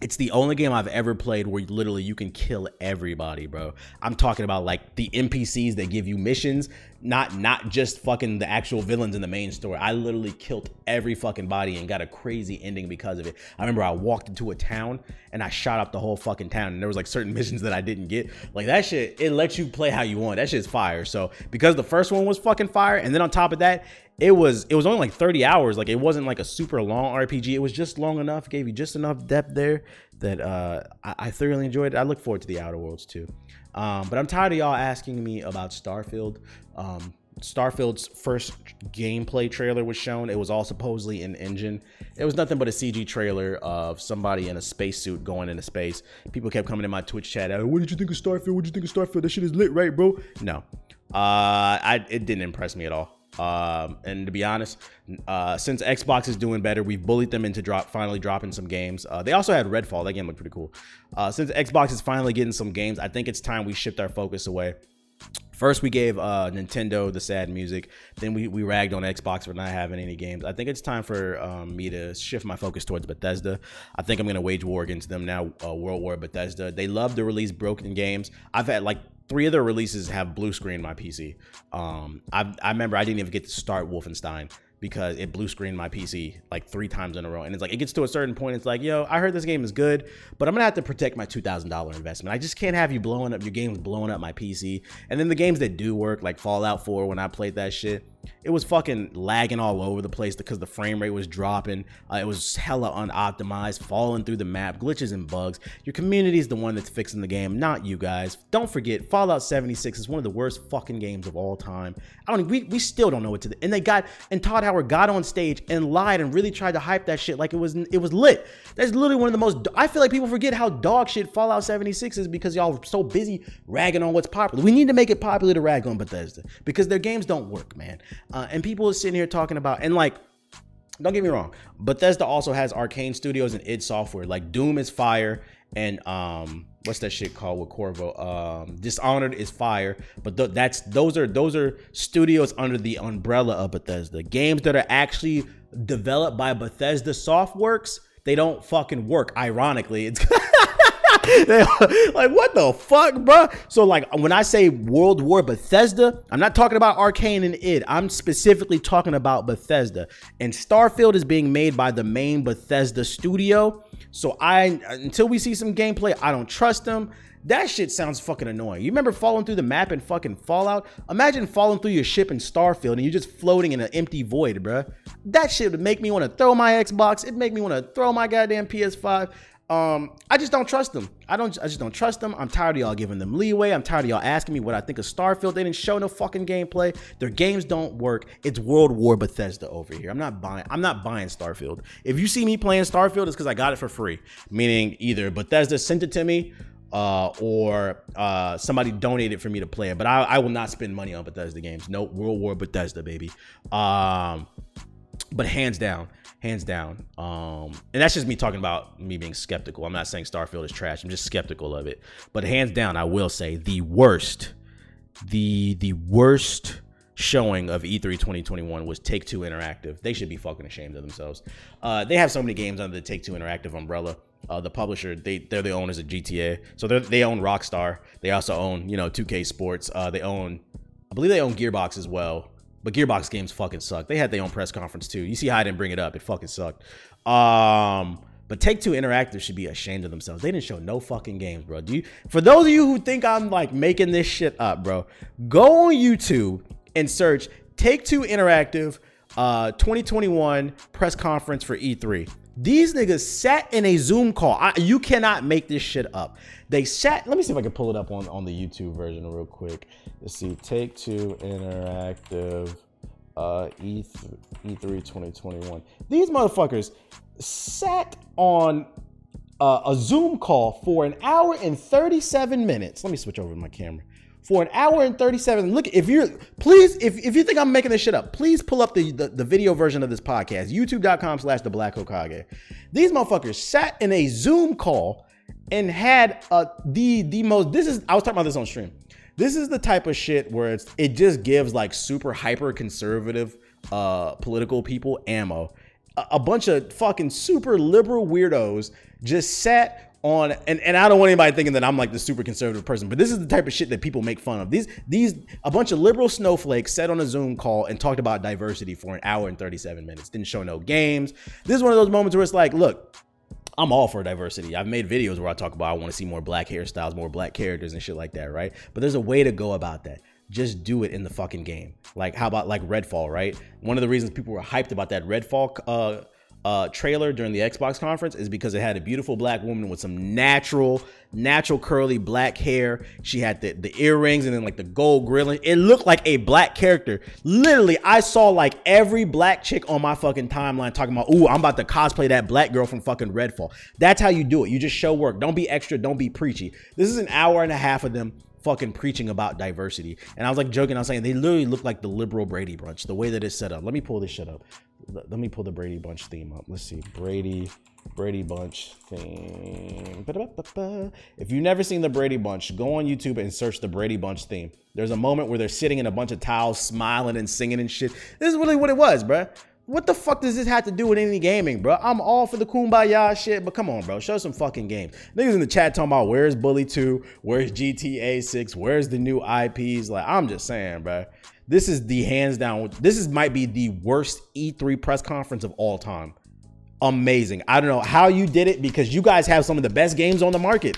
it's the only game I've ever played where literally you can kill everybody, bro. I'm talking about like the NPCs that give you missions, not not just fucking the actual villains in the main story. I literally killed every fucking body and got a crazy ending because of it. I remember I walked into a town and I shot up the whole fucking town and there was like certain (laughs) missions that I didn't get. Like that shit, it lets you play how you want. That shit's fire. So because the first one was fucking fire, and then on top of that, it was it was only like 30 hours. Like it wasn't like a super long rpg it was just long enough gave you just enough depth there that uh i, I thoroughly enjoyed it. I look forward to the outer worlds too. Um but i'm tired of y'all asking me about starfield. Um starfield's first gameplay trailer was shown. It was all supposedly an engine. It was nothing but a cg trailer of somebody in a spacesuit going into space. People kept coming in my twitch chat what did you think of starfield? What did you think of starfield? That shit is lit right bro? No. Uh i it didn't impress me at all um, and to be honest, uh, since Xbox is doing better, we've bullied them into drop finally dropping some games. Uh, they also had Redfall. That game looked pretty cool. Uh, since Xbox is finally getting some games, I think it's time we shift our focus away. First, we gave uh, Nintendo the sad music. Then we, we ragged on Xbox for not having any games. I think it's time for um, me to shift my focus towards Bethesda. I think I'm going to wage war against them now. Uh, World War Bethesda. They love to release broken games. I've had like three of their releases have blue screen my PC. Um, I, I remember I didn't even get to start Wolfenstein because it blue screened my PC like three times in a row. And it's like, it gets to a certain point. It's like, yo, I heard this game is good, but I'm gonna have to protect my $2,000 investment. I just can't have you blowing up your games, blowing up my PC. And then the games that do work, like Fallout 4, when I played that shit, it was fucking lagging all over the place because the frame rate was dropping. Uh, it was hella unoptimized, falling through the map, glitches and bugs. Your community is the one that's fixing the game, not you guys. Don't forget, Fallout 76 is one of the worst fucking games of all time. I don't. We, we still don't know what to. do. And they got and Todd Howard got on stage and lied and really tried to hype that shit like it was it was lit. That's literally one of the most. I feel like people forget how dog shit Fallout 76 is because y'all are so busy ragging on what's popular. We need to make it popular to rag on Bethesda because their games don't work, man. Uh, and people are sitting here talking about, and like, don't get me wrong, Bethesda also has Arkane Studios and id Software. Like Doom is fire, and um, what's that shit called with Corvo? Um, Dishonored is fire, but th- that's those are those are studios under the umbrella of Bethesda. Games that are actually developed by Bethesda Softworks, they don't fucking work. Ironically, it's (laughs) (laughs) like what the fuck, bro? So like when I say World War Bethesda, I'm not talking about Arkane and id. I'm specifically talking about Bethesda. And Starfield is being made by the main Bethesda studio. So I until we see some gameplay, I don't trust them. That shit sounds fucking annoying. You remember falling through the map in fucking Fallout? Imagine falling through your ship in Starfield and you're just floating in an empty void, bruh. That shit would make me want to throw my Xbox. It'd make me want to throw my goddamn PS5. Um, I just don't trust them. I don't. I just don't trust them. I'm tired of y'all giving them leeway. I'm tired of y'all asking me what I think of Starfield. They didn't show no fucking gameplay. Their games don't work. It's World War Bethesda over here. I'm not buying. I'm not buying Starfield. If you see me playing Starfield, it's because I got it for free. Meaning either Bethesda sent it to me, uh, or uh, somebody donated for me to play it. But I, I will not spend money on Bethesda games. No World War Bethesda, baby. Um, but hands down, hands down. Um, and that's just me talking about me being skeptical. I'm not saying Starfield is trash. I'm just skeptical of it. But hands down, I will say the worst, the the worst showing of E3 2021 was Take Two Interactive. They should be fucking ashamed of themselves. Uh, they have so many games under the Take Two Interactive umbrella. Uh, the publisher, they they're the owners of GTA, so they they own Rockstar. They also own you know 2K Sports. Uh, they own, I believe they own Gearbox as well. But Gearbox games fucking suck. They had their own press conference too. You see how I didn't bring it up? It fucking sucked. Um, but Take Two Interactive should be ashamed of themselves. They didn't show no fucking games, bro. Do you? For those of you who think I'm like making this shit up, bro, go on YouTube and search Take Two Interactive uh, 2021 press conference for E3. These niggas sat in a Zoom call. I, you cannot make this shit up. They sat. Let me see if I can pull it up on, on the YouTube version real quick. Let's see. Take Two Interactive uh, E3, E3 2021. These motherfuckers sat on uh, a Zoom call for an hour and 37 minutes. Let me switch over to my camera for an hour and 37. Look, if you're please, if, if you think I'm making this shit up, please pull up the, the, the video version of this podcast, youtube.com slash the black Hokage. These motherfuckers sat in a Zoom call and had uh the the most this is I was talking about this on stream. This is the type of shit where it's it just gives like super hyper conservative uh political people ammo. A, a bunch of fucking super liberal weirdos just sat on and, and I don't want anybody thinking that I'm like the super conservative person, but this is the type of shit that people make fun of. These these a bunch of liberal snowflakes sat on a Zoom call and talked about diversity for an hour and 37 minutes. Didn't show no games. This is one of those moments where it's like, look, I'm all for diversity. I've made videos where I talk about I want to see more black hairstyles, more black characters and shit like that, right? But there's a way to go about that. Just do it in the fucking game. Like how about like Redfall, right? One of the reasons people were hyped about that Redfall uh uh, trailer during the Xbox conference is because it had a beautiful black woman with some natural, natural curly black hair. She had the, the earrings and then like the gold grilling. It looked like a black character. Literally, I saw like every black chick on my fucking timeline talking about, ooh, I'm about to cosplay that black girl from fucking Redfall. That's how you do it. You just show work. Don't be extra. Don't be preachy. This is an hour and a half of them fucking preaching about diversity. And I was like joking, I was saying they literally look like the liberal Brady Bunch, the way that it's set up. Let me pull this shit up. Let me pull the Brady Bunch theme up. Let's see. Brady Brady Bunch theme. If you've never seen the Brady Bunch, go on YouTube and search the Brady Bunch theme. There's a moment where they're sitting in a bunch of towels, smiling and singing and shit. This is really what it was, bruh. What the fuck does this have to do with any gaming, bro? I'm all for the kumbaya shit, but come on, bro. Show some fucking games. Niggas in the chat talking about where's Bully 2, where's GTA 6, where's the new IPs. Like, I'm just saying, bro. This is the hands down. This is might be the worst E3 press conference of all time. Amazing. I don't know how you did it because you guys have some of the best games on the market.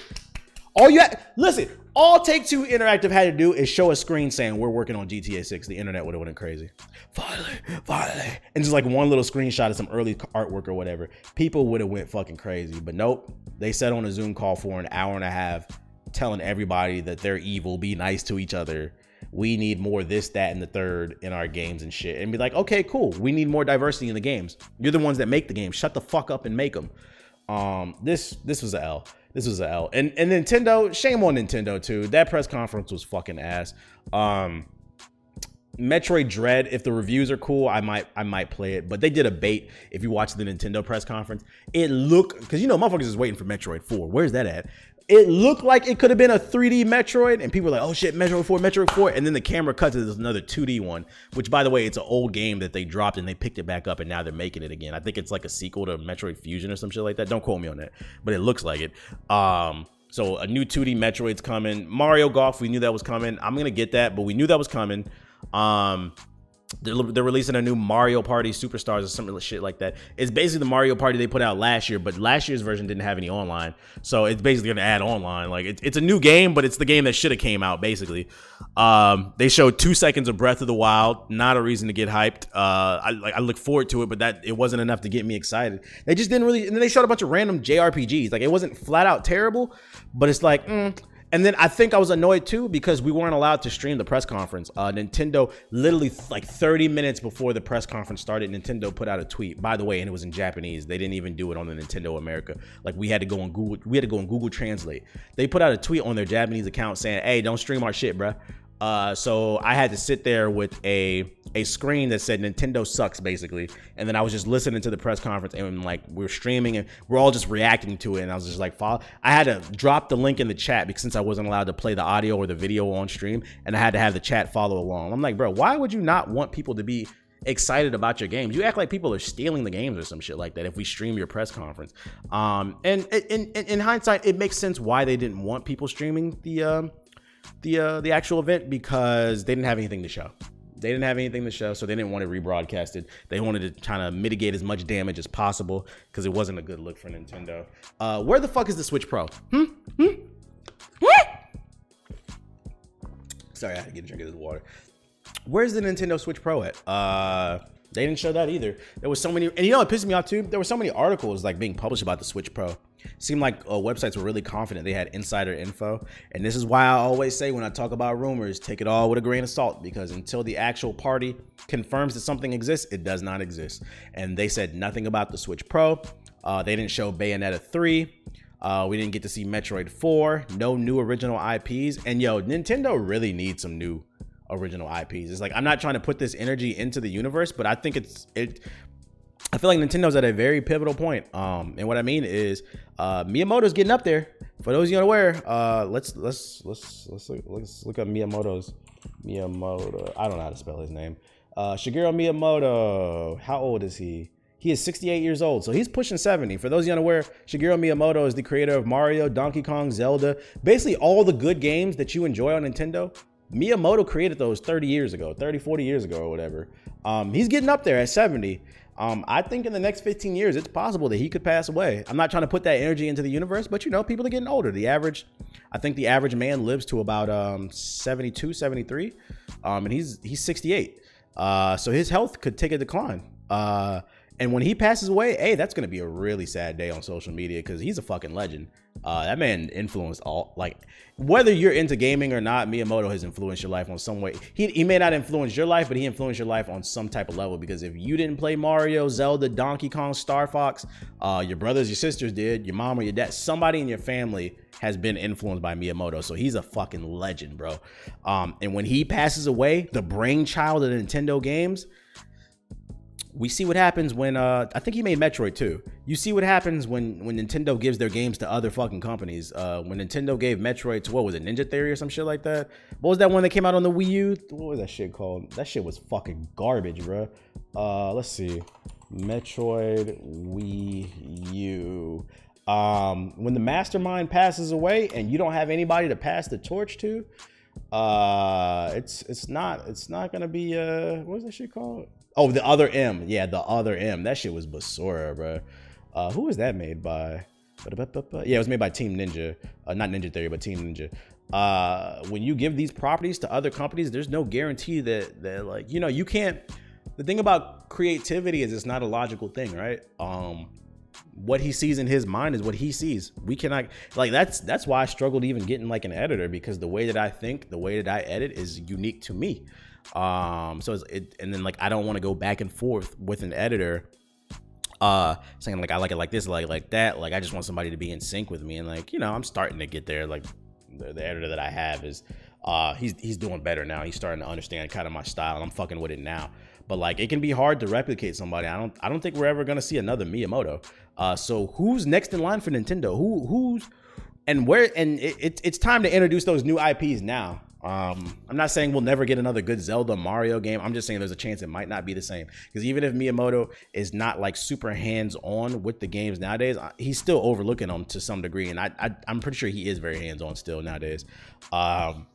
All you had, listen, all Take Two Interactive had to do is show a screen saying we're working on GTA 6. The internet would have went crazy. Finally, finally. And just like one little screenshot of some early artwork or whatever. People would have went fucking crazy. But nope. They sat on a Zoom call for an hour and a half telling everybody that they're evil, be nice to each other. We need more this, that, and the third in our games and shit. And be like, okay, cool. We need more diversity in the games. You're the ones that make the games. Shut the fuck up and make them. Um, this this was a L. This was a L. And and Nintendo, shame on Nintendo too. That press conference was fucking ass. Um, Metroid Dread, if the reviews are cool, I might I might play it. But they did a bait. If you watch the Nintendo press conference, it looked because you know motherfuckers is waiting for Metroid 4. Where's that at? It looked like it could have been a 3D Metroid, and people were like, "Oh shit, Metroid 4, Metroid 4," and then the camera cuts to another 2D one. Which, by the way, it's an old game that they dropped and they picked it back up, and now they're making it again. I think it's like a sequel to Metroid Fusion or some shit like that. Don't quote me on that, but it looks like it. Um, so a new 2D Metroid's coming. Mario Golf, we knew that was coming. I'm gonna get that, but we knew that was coming. Um, they're, they're, releasing a new Mario Party Superstars or some shit like that. It's basically the Mario Party they put out last year, but last year's version didn't have any online, so it's basically gonna add online. Like it, it's a new game, but it's the game that should have came out basically. Um, they showed two seconds of Breath of the Wild, not a reason to get hyped. Uh, I, I look forward to it, but that it wasn't enough to get me excited. They just didn't really, and then they showed a bunch of random JRPGs. Like it wasn't flat out terrible, but it's like. Mm, and then I think I was annoyed too because we weren't allowed to stream the press conference. Uh, Nintendo literally like 30 minutes before the press conference started, Nintendo put out a tweet. By the way, and it was in Japanese. They didn't even do it on the Nintendo America. Like we had to go on Google. We had to go on Google Translate. They put out a tweet on their Japanese account saying, "Hey, don't stream our shit, bruh." Uh, so I had to sit there with a a screen that said Nintendo sucks basically, and then I was just listening to the press conference and like we're streaming and we're all just reacting to it, and I was just like, follow. I had to drop the link in the chat because since I wasn't allowed to play the audio or the video on stream, and I had to have the chat follow along. I'm like, bro, why would you not want people to be excited about your games. You act like people are stealing the games or some shit like that if we stream your press conference. Um, and in, in, in hindsight, it makes sense why they didn't want people streaming the um, the uh, the actual event because they didn't have anything to show. They didn't have anything to show, so they didn't want it rebroadcasted. They wanted to kind of mitigate as much damage as possible because it wasn't a good look for Nintendo. Uh, where the fuck is the Switch Pro? Hmm? Hmm? Sorry, I had to get a drink of this water. Where's the Nintendo Switch Pro at? Uh, They didn't show that either. There was so many, and you know, it pissed me off too. There were so many articles like being published about the Switch Pro. Seemed like uh, websites were really confident they had insider info, and this is why I always say when I talk about rumors, take it all with a grain of salt because until the actual party confirms that something exists, it does not exist. And they said nothing about the Switch Pro. Uh, they didn't show Bayonetta three. Uh, we didn't get to see Metroid 4, no new original IPs. And yo, Nintendo really needs some new original IPs. It's like I'm not trying to put this energy into the universe, but I think it's it. I feel like Nintendo's at a very pivotal point. Um, and what I mean is, uh, Miyamoto's getting up there. For those you unaware, uh, let's let's let's let's look, let's look up Miyamoto's Miyamoto. I don't know how to spell his name. Uh, Shigeru Miyamoto. How old is he? He is 68 years old, so he's pushing 70. For those you unaware, Shigeru Miyamoto is the creator of Mario, Donkey Kong, Zelda, basically all the good games that you enjoy on Nintendo. Miyamoto created those 30 years ago, 30, 40 years ago, or whatever. Um, he's getting up there at 70. Um, I think in the next 15 years, it's possible that he could pass away. I'm not trying to put that energy into the universe, but you know, people are getting older. The average, I think the average man lives to about um, 72, 73, um, and he's he's 68. Uh, so his health could take a decline. Uh, and when he passes away, hey, that's gonna be a really sad day on social media because he's a fucking legend. Uh, that man influenced all like whether you're into gaming or not, Miyamoto has influenced your life on some way. He, he may not influence your life, but he influenced your life on some type of level. Because if you didn't play Mario, Zelda, Donkey Kong, Star Fox, uh, your brothers, your sisters did, your mom or your dad, somebody in your family has been influenced by Miyamoto. So he's a fucking legend, bro. Um, and when he passes away, the brainchild of Nintendo games, we see what happens when uh I think he made Metroid too. You see what happens when when Nintendo gives their games to other fucking companies. Uh when Nintendo gave Metroid to what was it, Ninja Theory or some shit like that? What was that one that came out on the Wii U? What was that shit called? That shit was fucking garbage, bro. Uh let's see. Metroid Wii U. Um when the mastermind passes away and you don't have anybody to pass the torch to, uh it's it's not it's not gonna be uh what's that shit called? Oh, the other M. Yeah, the other M. That shit was Basura, bro. Uh, who was that made by? Yeah, it was made by Team Ninja. Uh, not Ninja Theory, but Team Ninja. Uh, when you give these properties to other companies, there's no guarantee that that like you know you can't. The thing about creativity is it's not a logical thing, right? Um, what he sees in his mind is what he sees. We cannot like that's that's why I struggled even getting like an editor because the way that I think, the way that I edit is unique to me. Um, so it, and then like I don't want to go back and forth with an editor, uh, saying like I like it like this, like like that. Like I just want somebody to be in sync with me, and like you know I'm starting to get there. Like the, the editor that I have is, uh, he's he's doing better now. He's starting to understand kind of my style, and I'm fucking with it now. But like it can be hard to replicate somebody. I don't I don't think we're ever gonna see another Miyamoto. Uh, so who's next in line for Nintendo? Who who's and where and it, it, it's time to introduce those new IPs now. Um, I'm not saying we'll never get another good Zelda Mario game. I'm just saying there's a chance it might not be the same. Because even if Miyamoto is not like super hands on with the games nowadays, he's still overlooking them to some degree. And I, I am pretty sure he is very hands on still nowadays. Um,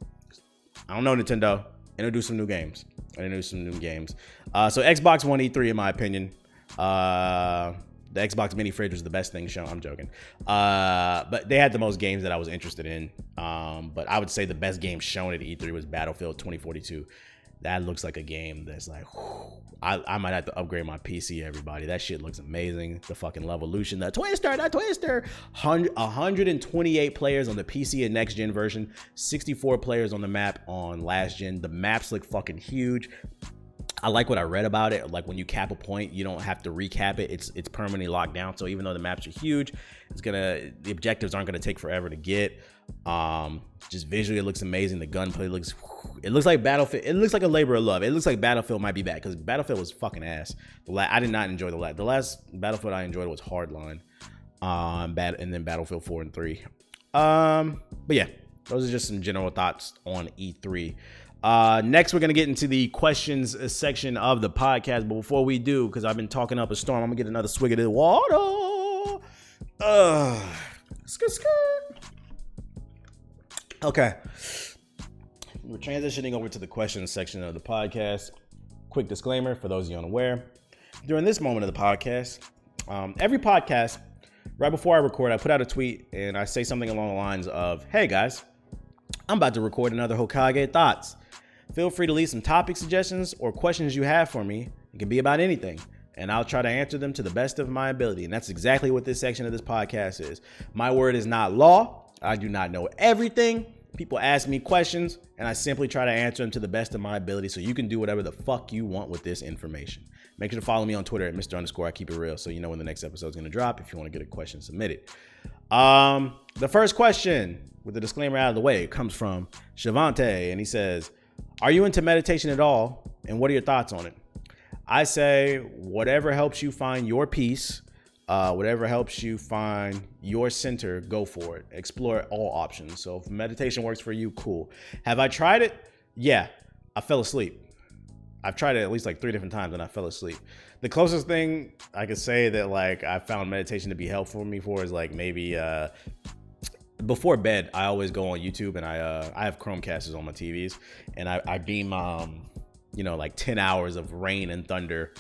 I don't know Nintendo. Introduce some new games. Introduce some new games. Uh, so Xbox won E3, in my opinion. Uh, the Xbox Mini Fridge was the best thing shown. I'm joking. Uh, but they had the most games that I was interested in. Um, but I would say the best game shown at E3 was Battlefield 2042. That looks like a game that's like, I, I might have to upgrade my PC, everybody. That shit looks amazing. The fucking Levolution, the Twister, that Twister. 100, 128 players on the PC and next gen version, 64 players on the map on last gen. The maps look fucking huge. I like what I read about it. Like when you cap a point, you don't have to recap it. It's it's permanently locked down. So even though the maps are huge, it's gonna the objectives aren't gonna take forever to get. Um, just visually, it looks amazing. The gunplay looks it looks like Battlefield. It looks like a labor of love. It looks like Battlefield might be back because Battlefield was fucking ass. The la- I did not enjoy the last. The last Battlefield I enjoyed was Hardline, um, bad, and then Battlefield Four and Three. Um, but yeah, those are just some general thoughts on E3. Uh, next, we're gonna get into the questions section of the podcast. But before we do, because I've been talking up a storm, I'm gonna get another swig of the water. Uh, skirt, skirt. Okay, we're transitioning over to the questions section of the podcast. Quick disclaimer for those of you unaware: during this moment of the podcast, um, every podcast, right before I record, I put out a tweet and I say something along the lines of, "Hey guys." I'm about to record another Hokage Thoughts. Feel free to leave some topic suggestions or questions you have for me It can be about anything. And I'll try to answer them to the best of my ability. And that's exactly what this section of this podcast is. My word is not law. I do not know everything. People ask me questions, and I simply try to answer them to the best of my ability so you can do whatever the fuck you want with this information. Make sure to follow me on Twitter at Mr. Underscore I Keep It Real so you know when the next episode is going to drop if you want to get a question submitted. Um, the first question, with the disclaimer out of the way, comes from Shavante, and he says, Are you into meditation at all? And what are your thoughts on it? I say, whatever helps you find your peace uh, whatever helps you find your center, go for it. Explore all options. So if meditation works for you, cool. Have I tried it? Yeah, I fell asleep. I've tried it at least like three different times and I fell asleep. The closest thing I could say that like I found meditation to be helpful for me for is like maybe uh, before bed. I always go on YouTube and I uh, I have Chromecasters on my TVs and I, I beam um you know like 10 hours of rain and thunder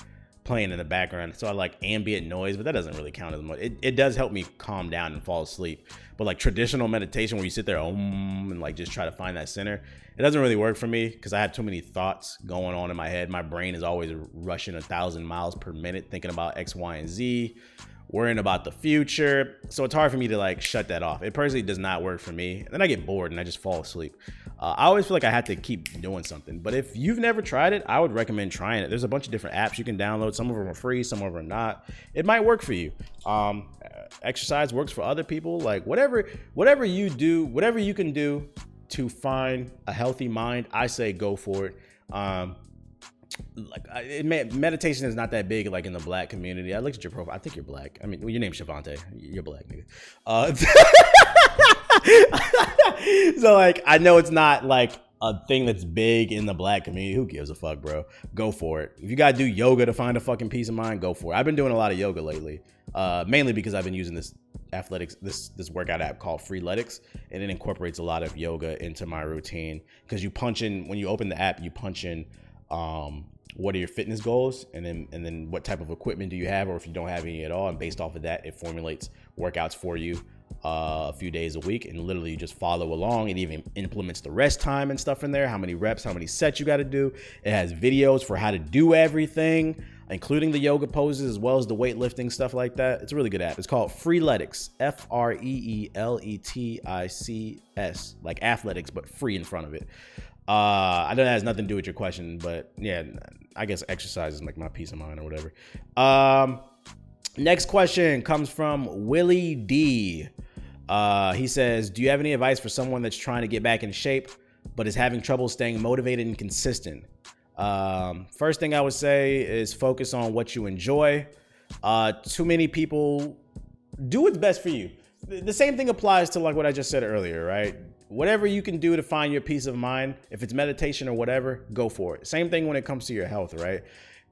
playing in the background. So I like ambient noise, but that doesn't really count as much. It, it does help me calm down and fall asleep. But like traditional meditation where you sit there and like just try to find that center, it doesn't really work for me because I have too many thoughts going on in my head. My brain is always rushing a thousand miles per minute thinking about X, Y, and Z worrying about the future. So it's hard for me to like shut that off. It personally does not work for me. And then I get bored and I just fall asleep. Uh, I always feel like I have to keep doing something. But if you've never tried it, I would recommend trying it. There's a bunch of different apps you can download. Some of them are free, some of them are not. It might work for you. Um, exercise works for other people. Like whatever, whatever you do, whatever you can do to find a healthy mind, I say go for it. Um, like it meditation is not that big like in the black community. I looked at your profile. I think you're black. I mean, well, your name's Shavante. You're black, nigga. Uh, (laughs) so like, I know it's not like a thing that's big in the black community. Who gives a fuck, bro? Go for it. If you gotta do yoga to find a fucking peace of mind, go for it. I've been doing a lot of yoga lately, uh, mainly because I've been using this athletics this this workout app called Freeletics, and it incorporates a lot of yoga into my routine. Because you punch in when you open the app, you punch in um, what are your fitness goals? And then and then what type of equipment do you have or if you don't have any at all? And based off of that it formulates workouts for you uh, a few days a week. And literally you just follow along. It even implements the rest time and stuff in there. How many reps how many sets you got to do. It has videos for how to do everything including the yoga poses as well as the weightlifting stuff like that. It's a really good app. It's called freeletics f-r-e-e-l-e-t-i-c-s like athletics but free in front of it uh, I know that has nothing to do with your question, but yeah, I guess exercise is like my peace of mind or whatever. Um, next question comes from Willie D. Uh, he says, "Do you have any advice for someone that's trying to get back in shape but is having trouble staying motivated and consistent?" Um, first thing I would say is focus on what you enjoy. Uh, too many people do what's best for you. The same thing applies to like what I just said earlier, right? Whatever you can do to find your peace of mind, if it's meditation or whatever, go for it. Same thing when it comes to your health, right?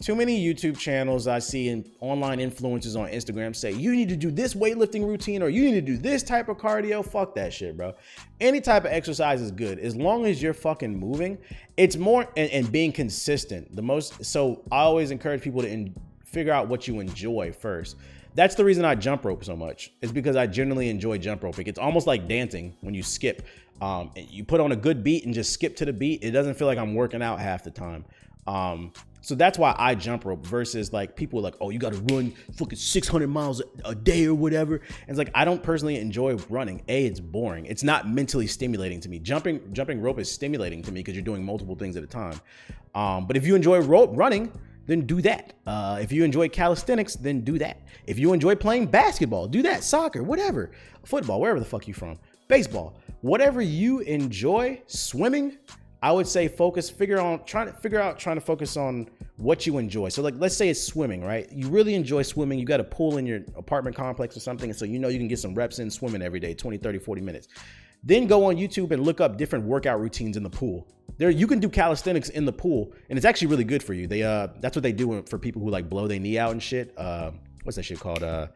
Too many YouTube channels I see and online influencers on Instagram say you need to do this weightlifting routine or you need to do this type of cardio. Fuck that shit, bro. Any type of exercise is good as long as you're fucking moving. It's more and, and being consistent. The most so I always encourage people to in, figure out what you enjoy first that's the reason I jump rope so much. Is because I generally enjoy jump roping. It's almost like dancing when you skip. Um, you put on a good beat and just skip to the beat. It doesn't feel like I'm working out half the time. Um, so that's why I jump rope versus like people like, oh, you got to run fucking 600 miles a day or whatever. And it's like I don't personally enjoy running. A, it's boring. It's not mentally stimulating to me. Jumping jumping rope is stimulating to me because you're doing multiple things at a time. Um, but if you enjoy rope running, then do that. Uh, if you enjoy calisthenics, then do that. If you enjoy playing basketball, do that. Soccer, whatever, football, wherever the fuck you from, baseball, whatever you enjoy. Swimming, I would say focus, figure on trying to figure out trying to focus on what you enjoy. So like let's say it's swimming, right? You really enjoy swimming. You got a pool in your apartment complex or something, and so you know you can get some reps in swimming every day, 20, 30, 40 minutes. Then go on YouTube and look up different workout routines in the pool. There you can do calisthenics in the pool, and it's actually really good for you. They uh that's what they do for people who like blow their knee out and shit. Uh, what's that shit called? Uh,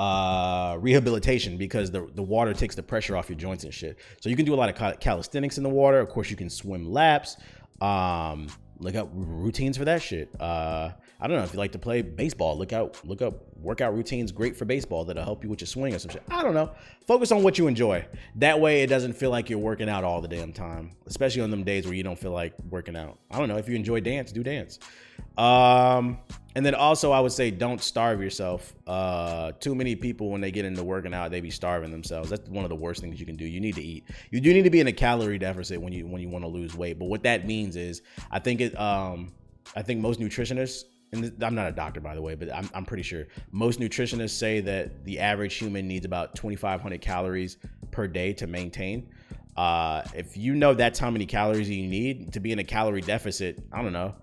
uh, rehabilitation because the, the water takes the pressure off your joints and shit. So you can do a lot of calisthenics in the water. Of course, you can swim laps. Um, look up routines for that shit. Uh, I don't know if you like to play baseball. Look out, look up workout routines great for baseball that'll help you with your swing or some shit. I don't know. Focus on what you enjoy. That way it doesn't feel like you're working out all the damn time, especially on them days where you don't feel like working out. I don't know. If you enjoy dance, do dance. Um, and then also I would say don't starve yourself. Uh, too many people when they get into working out, they be starving themselves. That's one of the worst things you can do. You need to eat. You do need to be in a calorie deficit when you when you want to lose weight. But what that means is, I think it. Um, I think most nutritionists and I'm not a doctor by the way, but I'm, I'm pretty sure most nutritionists say that the average human needs about 2,500 calories per day to maintain. Uh, if you know that's how many calories you need to be in a calorie deficit, I don't know,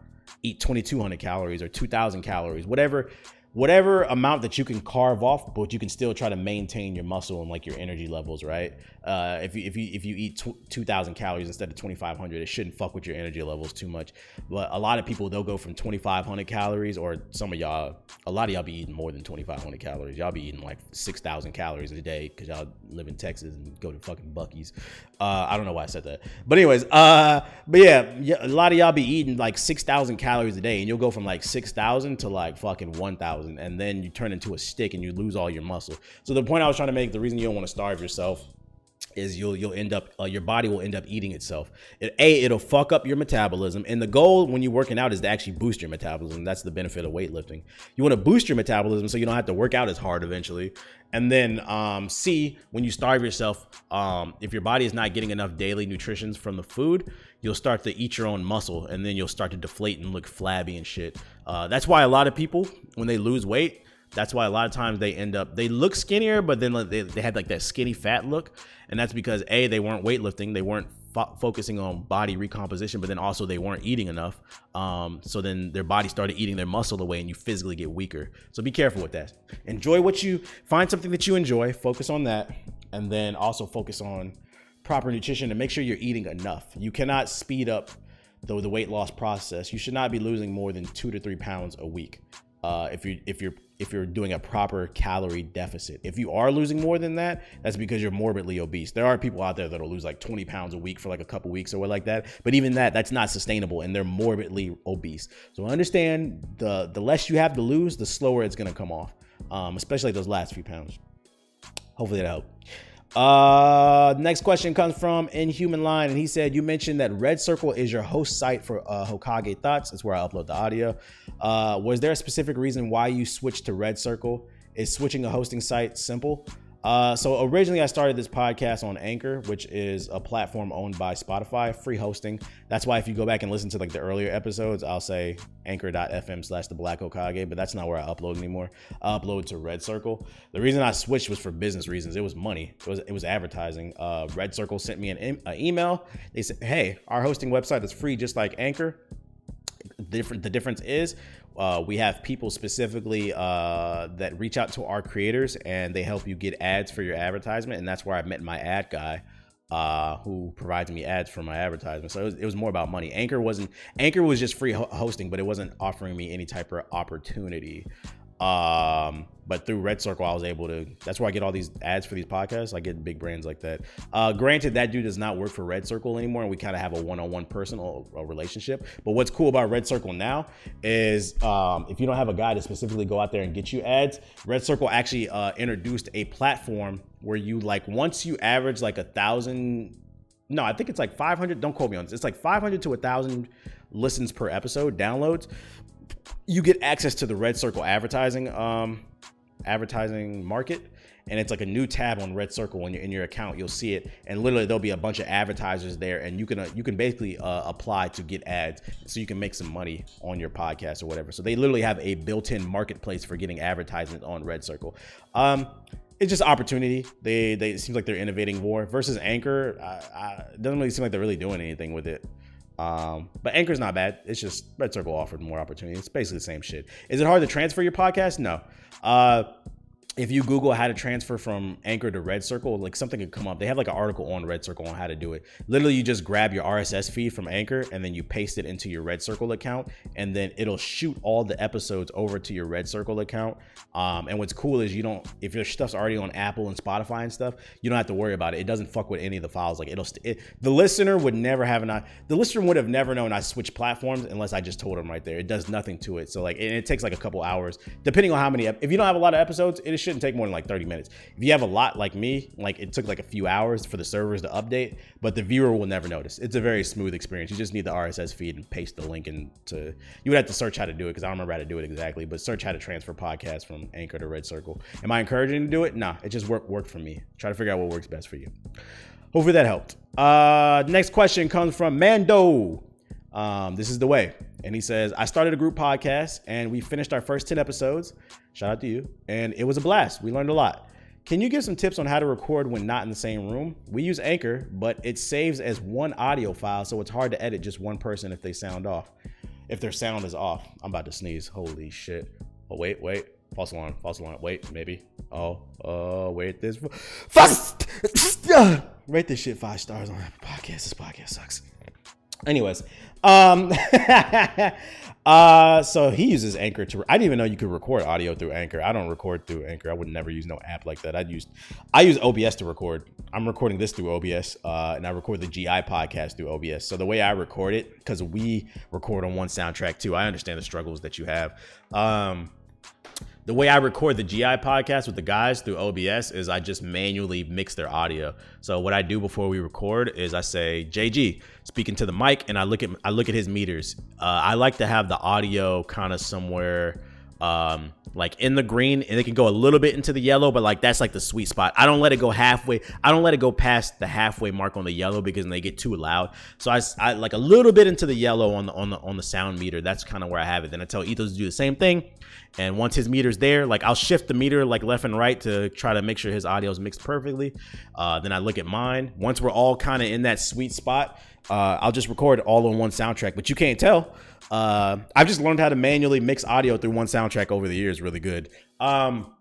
eat 2,200 calories or 2,000 calories, whatever whatever amount that you can carve off, but you can still try to maintain your muscle and like your energy levels, right? Uh, if you if you if you eat tw- 2,000 calories instead of 2,500, it shouldn't fuck with your energy levels too much. But a lot of people they'll go from 2,500 calories, or some of y'all, a lot of y'all be eating more than 2,500 calories. Y'all be eating like 6,000 calories a day because y'all live in Texas and go to fucking Buc-ee's. Uh, I don't know why I said that, but anyways, uh, but yeah, a lot of y'all be eating like 6,000 calories a day, and you'll go from like 6,000 to like fucking 1,000 thousand, and then you turn into a stick and you lose all your muscle. So the point I was trying to make, the reason you don't want to starve yourself is you'll you'll end up uh, your body will end up eating itself. It, a it'll fuck up your metabolism, and the goal when you're working out is to actually boost your metabolism. That's the benefit of weightlifting. You want to boost your metabolism so you don't have to work out as hard eventually. And then um, C when you starve yourself, um, if your body is not getting enough daily nutrition from the food, you'll start to eat your own muscle, and then you'll start to deflate and look flabby and shit. Uh, that's why a lot of people when they lose weight that's why a lot of times they end up they look skinnier, but then they, they had like that skinny fat look, and that's because a they weren't weightlifting, they weren't fo- focusing on body recomposition, but then also they weren't eating enough. Um, so then their body started eating their muscle away, and you physically get weaker. So be careful with that. Enjoy what you find something that you enjoy, focus on that, and then also focus on proper nutrition and make sure you're eating enough. You cannot speed up the, the weight loss process. You should not be losing more than two to three pounds a week. Uh, if you if you're if you're doing a proper calorie deficit. If you are losing more than that, that's because you're morbidly obese. There are people out there that'll lose like 20 pounds a week for like a couple weeks or what like that. But even that, that's not sustainable and they're morbidly obese. So understand the the less you have to lose, the slower it's gonna come off. Um, especially those last few pounds. Hopefully that helped. Uh, next question comes from Inhuman Line, and he said, "You mentioned that Red Circle is your host site for uh, Hokage Thoughts. That's where I upload the audio. Uh, was there a specific reason why you switched to Red Circle? Is switching a hosting site simple? Uh, so originally, I started this podcast on Anchor, which is a platform owned by Spotify, free hosting. That's why if you go back and listen to like the earlier episodes, I'll say anchor.fm slash the Black Hokage, but that's not where I upload anymore. I upload to Red Circle. The reason I switched was for business reasons. It was money. It was it was advertising. Uh, Red Circle sent me an, an email. They said, "Hey, our hosting website is free, just like Anchor." different the difference is uh, we have people specifically uh, that reach out to our creators and they help you get ads for your advertisement. And that's where i met my ad guy uh, who provides me ads for my advertisement. So it was, it was, more about money. Anchor wasn't anchor was just free ho- hosting but it wasn't offering me any type of opportunity um, but through Red Circle, I was able to. That's where I get all these ads for these podcasts. I get big brands like that. Uh, granted, that dude does not work for Red Circle anymore, and we kind of have a one-on-one personal uh, relationship. But what's cool about Red Circle now is um, if you don't have a guy to specifically go out there and get you ads, Red Circle actually uh, introduced a platform where you like once you average like a thousand. No, I think it's like 500. Don't quote me on this. It's like 500 to a thousand listens per episode, downloads you get access to the Red Circle advertising um, advertising market and it's like a new tab on red circle when you're in your account you'll see it and literally there'll be a bunch of advertisers there and you can uh, you can basically uh, apply to get ads so you can make some money on your podcast or whatever so they literally have a built-in marketplace for getting advertisements on red circle um, it's just opportunity. They they it seems like they're innovating more versus Anchor. I, I, it doesn't really seem like they're really doing anything with it. Um, but Anchor's not bad. It's just Red Circle offered more opportunity. It's basically the same shit. Is it hard to transfer your podcast? No. Uh, if you Google how to transfer from Anchor to Red Circle, like something could come up. They have like an article on Red Circle on how to do it. Literally, you just grab your RSS feed from Anchor and then you paste it into your Red Circle account, and then it'll shoot all the episodes over to your Red Circle account. Um, and what's cool is you don't, if your stuff's already on Apple and Spotify and stuff, you don't have to worry about it. It doesn't fuck with any of the files. Like it'll, it, the listener would never have an, the listener would have never known I switched platforms unless I just told them right there. It does nothing to it. So like, it takes like a couple hours, depending on how many. If you don't have a lot of episodes, it shouldn't take more than like 30 minutes. If you have a lot like me, like it took like a few hours for the servers to update, but the viewer will never notice. It's a very smooth experience. You just need the RSS feed and paste the link into. You would have to search how to do it because I don't remember how to do it exactly, but search how to transfer podcasts from Anchor to Red Circle. Am I encouraging to do it? Nah, it just worked worked for me. Try to figure out what works best for you. Hopefully that helped. Uh, next question comes from Mando. Um, this is the way. And he says, I started a group podcast and we finished our first 10 episodes. Shout out to you. And it was a blast. We learned a lot. Can you give some tips on how to record when not in the same room? We use Anchor, but it saves as one audio file, so it's hard to edit just one person if they sound off. If their sound is off. I'm about to sneeze. Holy shit. Oh, wait, wait. False alarm. False alarm. Wait, maybe. Oh, oh, wait. This. Fast! (laughs) Rate this shit five stars on Apple Podcast. This podcast sucks. Anyways, um, (laughs) uh, so he uses Anchor to. I didn't even know you could record audio through Anchor. I don't record through Anchor. I would never use no app like that. I'd use, I use OBS to record. I'm recording this through OBS, uh, and I record the GI podcast through OBS. So the way I record it, because we record on one soundtrack too, I understand the struggles that you have. Um, the way I record the GI podcast with the guys through OBS is I just manually mix their audio. So what I do before we record is I say JG speaking to the mic, and I look at I look at his meters. Uh, I like to have the audio kind of somewhere um like in the green and it can go a little bit into the yellow but like that's like the sweet spot. I don't let it go halfway i don't let it go past the halfway mark on the yellow because they get too loud. So I, I like a little bit into the yellow on the on the on the sound meter. That's kind of where i have it. Then i tell ethos to do the same thing and once his meter's there like i'll shift the meter like left and right to try to make sure his audio is mixed perfectly uh, then i look at mine once we're all kind of in that sweet spot uh, I'll just record all on one soundtrack, but you can't tell. Uh, I've just learned how to manually mix audio through one soundtrack over the years, really good. Um,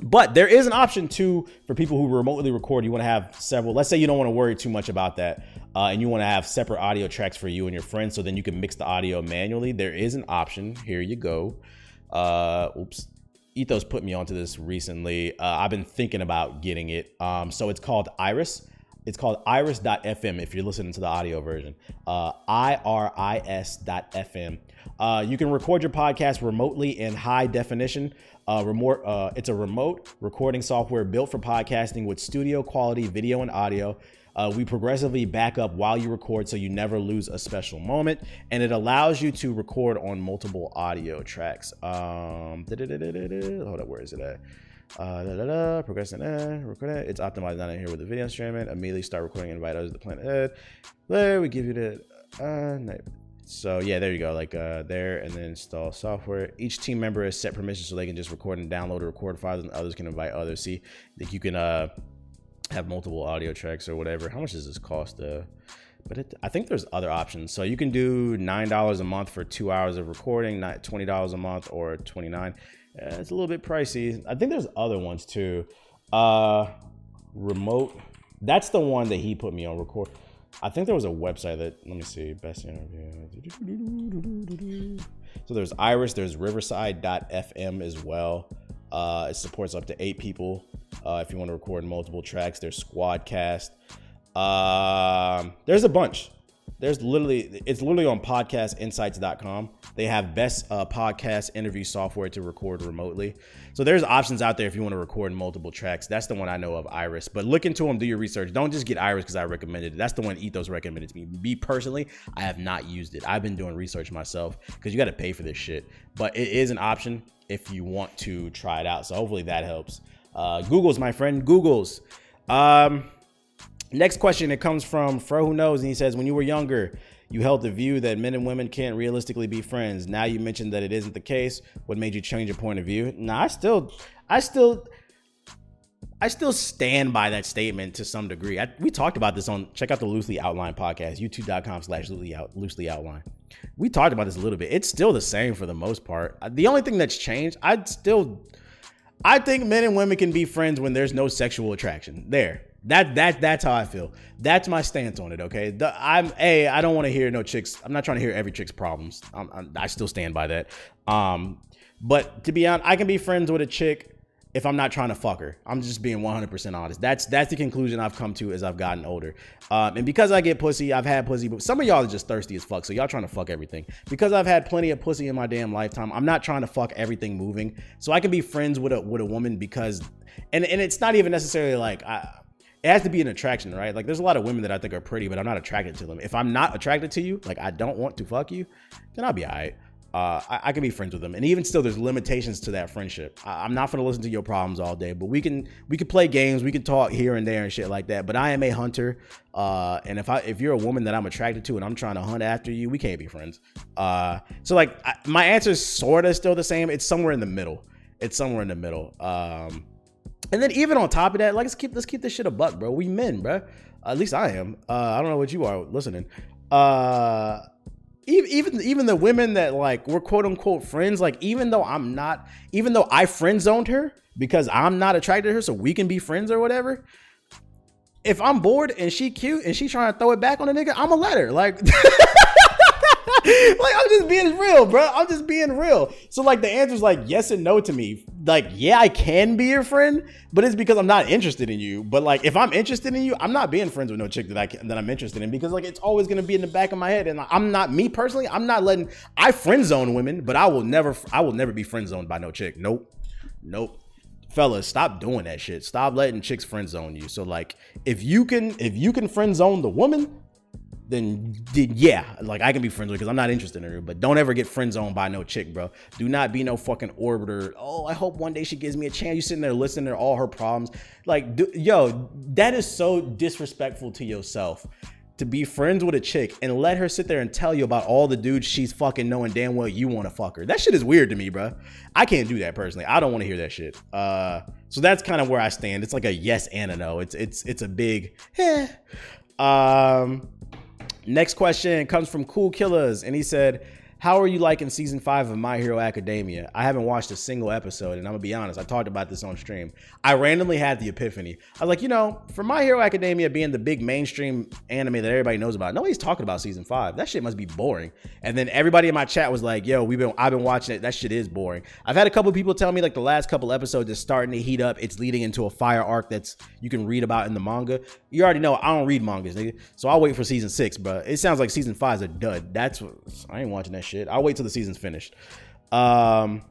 but there is an option too for people who remotely record. You want to have several. Let's say you don't want to worry too much about that, uh, and you want to have separate audio tracks for you and your friends, so then you can mix the audio manually. There is an option. Here you go. Uh, oops. Ethos put me onto this recently. Uh, I've been thinking about getting it. Um, so it's called Iris. It's called iris.fm if you're listening to the audio version. Uh, I-R-I-S.fm. Uh, you can record your podcast remotely in high definition. Uh, remote, uh, it's a remote recording software built for podcasting with studio quality video and audio. Uh, we progressively back up while you record so you never lose a special moment. And it allows you to record on multiple audio tracks. Um, hold up, where is it at? Uh, da, da, da, progressing, uh, record it. It's optimized down in here with the video streaming. Immediately start recording and invite others to the plan ahead. There, we give you the, uh, no. So yeah, there you go. Like uh, there, and then install software. Each team member has set permissions so they can just record and download or record files, and others can invite others. See, like you can uh have multiple audio tracks or whatever. How much does this cost? Uh, but it, I think there's other options. So you can do nine dollars a month for two hours of recording, not twenty dollars a month or twenty nine. Yeah, it's a little bit pricey. I think there's other ones too. Uh, remote. That's the one that he put me on. Record. I think there was a website that. Let me see. Best interview. So there's Iris. There's Riverside.fm as well. Uh, it supports up to eight people. Uh, if you want to record multiple tracks, there's Squadcast. Um, there's a bunch there's literally it's literally on podcastinsights.com they have best uh, podcast interview software to record remotely. So there's options out there if you want to record multiple tracks. That's the one i know of iris. But look into them do your research. Don't just get iris because i recommended it. That's the one ethos recommended to me. Me personally i have not used it. I've been doing research myself because you got to pay for this shit. But it is an option if you want to try it out. So hopefully that helps. Uh, google's my friend google's. Um, Next question, it comes from Fro Who Knows, and he says, When you were younger, you held the view that men and women can't realistically be friends. Now you mentioned that it isn't the case. What made you change your point of view? Nah, I still, I still, I still stand by that statement to some degree. I, we talked about this on check out the loosely outline podcast, youtube.com slash loosely outline. We talked about this a little bit. It's still the same for the most part. Uh, the only thing that's changed, I'd still I think men and women can be friends when there's no sexual attraction. There. That that that's how I feel. That's my stance on it. Okay, the, I'm a. I don't want to hear no chicks. I'm not trying to hear every chick's problems. I'm, I'm, i still stand by that. Um, but to be honest, I can be friends with a chick if I'm not trying to fuck her. I'm just being 100% honest. That's that's the conclusion I've come to as I've gotten older. Um, and because I get pussy, I've had pussy, but some of y'all are just thirsty as fuck. So y'all trying to fuck everything. Because I've had plenty of pussy in my damn lifetime, I'm not trying to fuck everything moving. So I can be friends with a with a woman because, and and it's not even necessarily like I. It has to be an attraction, right? Like, there's a lot of women that I think are pretty, but I'm not attracted to them. If I'm not attracted to you, like I don't want to fuck you, then I'll be alright uh, I, I, can be friends with them. And even still, there's limitations to that friendship. I, am not gonna listen to your problems all day, but we can we can play games, we can talk here and there and shit like that. But I am a hunter, uh, and if I if you're a woman that I'm attracted to and I'm trying to hunt after you, we can't be friends. Uh, so like I, my answer is sort of still the same. It's somewhere in the middle. It's somewhere in the middle. Um, and then even on top of that, like let's keep let's keep this shit a buck, bro. We men, bro. at least I am. Uh, I don't know what you are listening. Uh even even the women that like we're quote unquote friends, like even though I'm not, even though I friend zoned her because I'm not attracted to her, so we can be friends or whatever. If I'm bored and she cute and she trying to throw it back on a nigga, I'm a let her. Like (laughs) (laughs) like I'm just being real, bro. I'm just being real. So like the answer is like yes and no to me. Like yeah, I can be your friend, but it's because I'm not interested in you. But like if I'm interested in you, I'm not being friends with no chick that I can, that I'm interested in because like it's always gonna be in the back of my head. And I'm not me personally. I'm not letting I friend zone women, but I will never I will never be friend zoned by no chick. Nope, nope fellas stop doing that shit stop letting chicks friend zone you so like if you can if you can friend zone the woman then, then yeah, like I can be friends with because I'm not interested in her. But don't ever get friend zoned by no chick, bro. Do not be no fucking orbiter. Oh, I hope one day she gives me a chance. You sitting there listening to all her problems. Like, do, yo, that is so disrespectful to yourself to be friends with a chick and let her sit there and tell you about all the dudes she's fucking knowing damn well you want to fuck her. That shit is weird to me, bro. I can't do that personally. I don't want to hear that shit. Uh, so that's kind of where I stand. It's like a yes and a no. It's it's it's a big eh. Um Next question comes from Cool Killers, and he said, how are you liking season five of My Hero Academia? I haven't watched a single episode, and I'm gonna be honest, I talked about this on stream. I randomly had the epiphany. I was like, you know, for My Hero Academia being the big mainstream anime that everybody knows about, nobody's talking about season five. That shit must be boring. And then everybody in my chat was like, yo, we've been I've been watching it. That shit is boring. I've had a couple people tell me like the last couple episodes is starting to heat up. It's leading into a fire arc that's you can read about in the manga. You already know I don't read mangas, nigga. So I'll wait for season six, but it sounds like season five is a dud. That's what I ain't watching that. I'll wait till the season's finished. Um,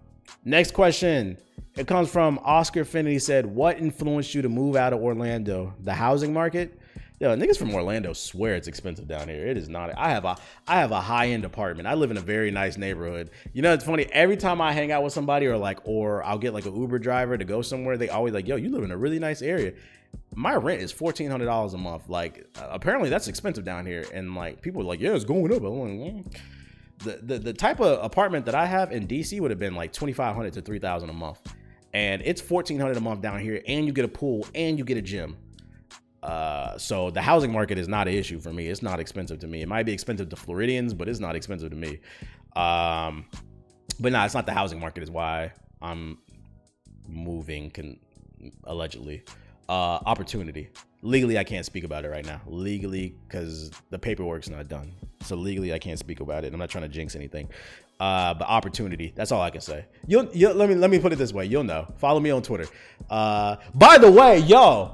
next question. It comes from Oscar Finity said, What influenced you to move out of Orlando? The housing market? Yo, niggas from Orlando swear it's expensive down here. It is not. I have a I have a high end apartment. I live in a very nice neighborhood. You know, it's funny. Every time I hang out with somebody, or like, or I'll get like an Uber driver to go somewhere, they always like, "Yo, you live in a really nice area." My rent is fourteen hundred dollars a month. Like, apparently that's expensive down here, and like people are like, "Yeah, it's going up." I'm like, the, the the type of apartment that I have in DC would have been like twenty five hundred to three thousand a month, and it's fourteen hundred a month down here, and you get a pool and you get a gym. Uh, so the housing market is not an issue for me. It's not expensive to me. It might be expensive to Floridians, but it's not expensive to me. Um, but nah, it's not the housing market. Is why I'm moving. Can allegedly uh, opportunity. Legally, I can't speak about it right now. Legally, because the paperwork's not done. So legally, I can't speak about it. I'm not trying to jinx anything. Uh, but opportunity. That's all I can say. You'll, you'll let me let me put it this way. You'll know. Follow me on Twitter. Uh, by the way, yo,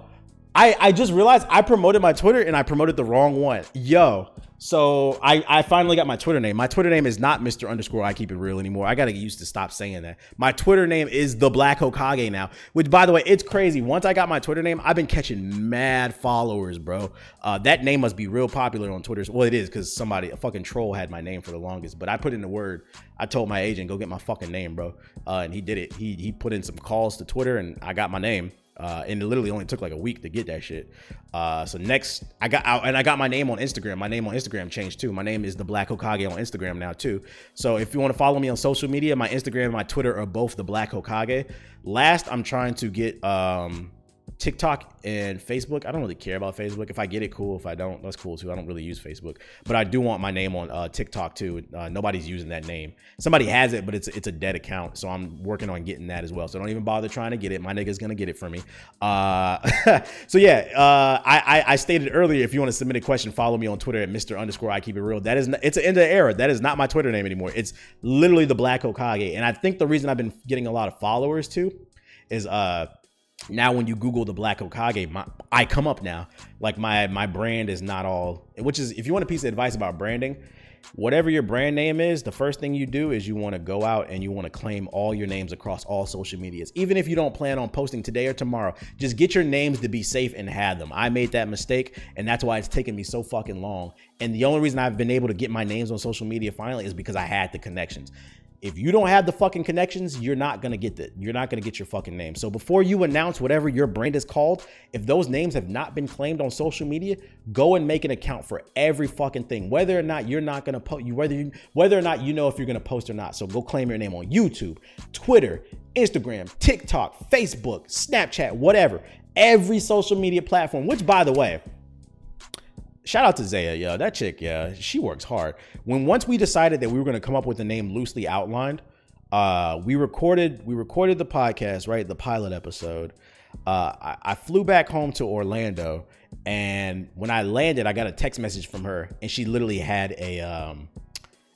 I I just realized I promoted my Twitter and I promoted the wrong one. Yo, so I, I finally got my Twitter name. My Twitter name is not Mr. Underscore I keep it real anymore. I gotta get used to stop saying that. My Twitter name is the Black Hokage now. Which by the way, it's crazy. Once I got my Twitter name, I've been catching mad followers, bro. Uh, that name must be real popular on Twitter. Well, it is because somebody, a fucking troll, had my name for the longest. But I put in the word. I told my agent go get my fucking name, bro. Uh, and he did it. He he put in some calls to Twitter, and I got my name. Uh, and it literally only took like a week to get that shit. Uh, so next, I got out and I got my name on Instagram. My name on Instagram changed too. My name is the Black Hokage on Instagram now too. So if you want to follow me on social media, my Instagram and my Twitter are both the Black Hokage. Last, I'm trying to get um, TikTok and Facebook. I don't really care about Facebook. If I get it, cool. If I don't, that's cool too. I don't really use Facebook, but I do want my name on uh, TikTok too. Uh, nobody's using that name. Somebody has it, but it's it's a dead account, so I'm working on getting that as well. So don't even bother trying to get it. My nigga's gonna get it for me. Uh, (laughs) so yeah, uh, I, I, I stated earlier if you want to submit a question, follow me on Twitter at Mr. Underscore I keep it real. That is not, it's an end of era. That is not my Twitter name anymore. It's literally the Black Hokage, and I think the reason I've been getting a lot of followers too is uh now when you google the black Hokage, my, i come up now. Like my my brand is not all which is if you want a piece of advice about branding whatever your brand name is the first thing you do is you want to go out and you want to claim all your names across all social medias. Even if you don't plan on posting today or tomorrow just get your names to be safe and have them. I made that mistake and that's why it's taken me so fucking long. And the only reason i've been able to get my names on social media finally is because i had the connections if you don't have the fucking connections, you're not gonna get that. You're not gonna get your fucking name. So before you announce whatever your brand is called, if those names have not been claimed on social media, go and make an account for every fucking thing. Whether or not you're not gonna post, you whether you whether or not you know if you're gonna post or not. So go claim your name on YouTube, Twitter, Instagram, TikTok, Facebook, Snapchat, whatever. Every social media platform. Which, by the way, shout out to Zaya, yo. That chick, yeah, she works hard. When once we decided that we were gonna come up with a name loosely outlined, uh, we recorded we recorded the podcast, right? The pilot episode. Uh, I, I flew back home to Orlando, and when I landed, I got a text message from her, and she literally had a um,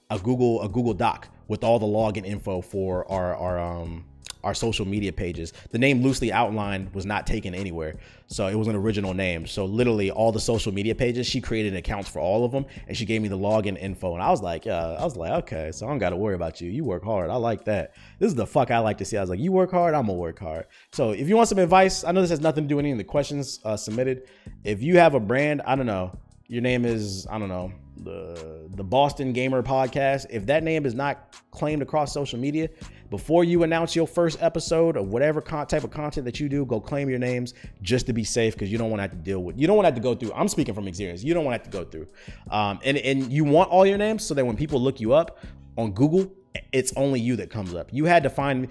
a Google a Google Doc with all the login info for our our um our social media pages. The name loosely outlined was not taken anywhere. So it was an original name. So literally all the social media pages, she created accounts for all of them and she gave me the login info. And I was like, yeah, I was like, okay, so I don't got to worry about you. You work hard. I like that. This is the fuck I like to see. I was like, you work hard, I'm gonna work hard. So if you want some advice, I know this has nothing to do with any of the questions uh, submitted. If you have a brand, I don't know, your name is, I don't know, the the Boston Gamer podcast, if that name is not claimed across social media, before you announce your first episode of whatever con- type of content that you do, go claim your names just to be safe because you don't want to have to deal with. You don't want to have to go through. I'm speaking from experience. You don't want to have to go through, um, and and you want all your names so that when people look you up on Google, it's only you that comes up. You had to find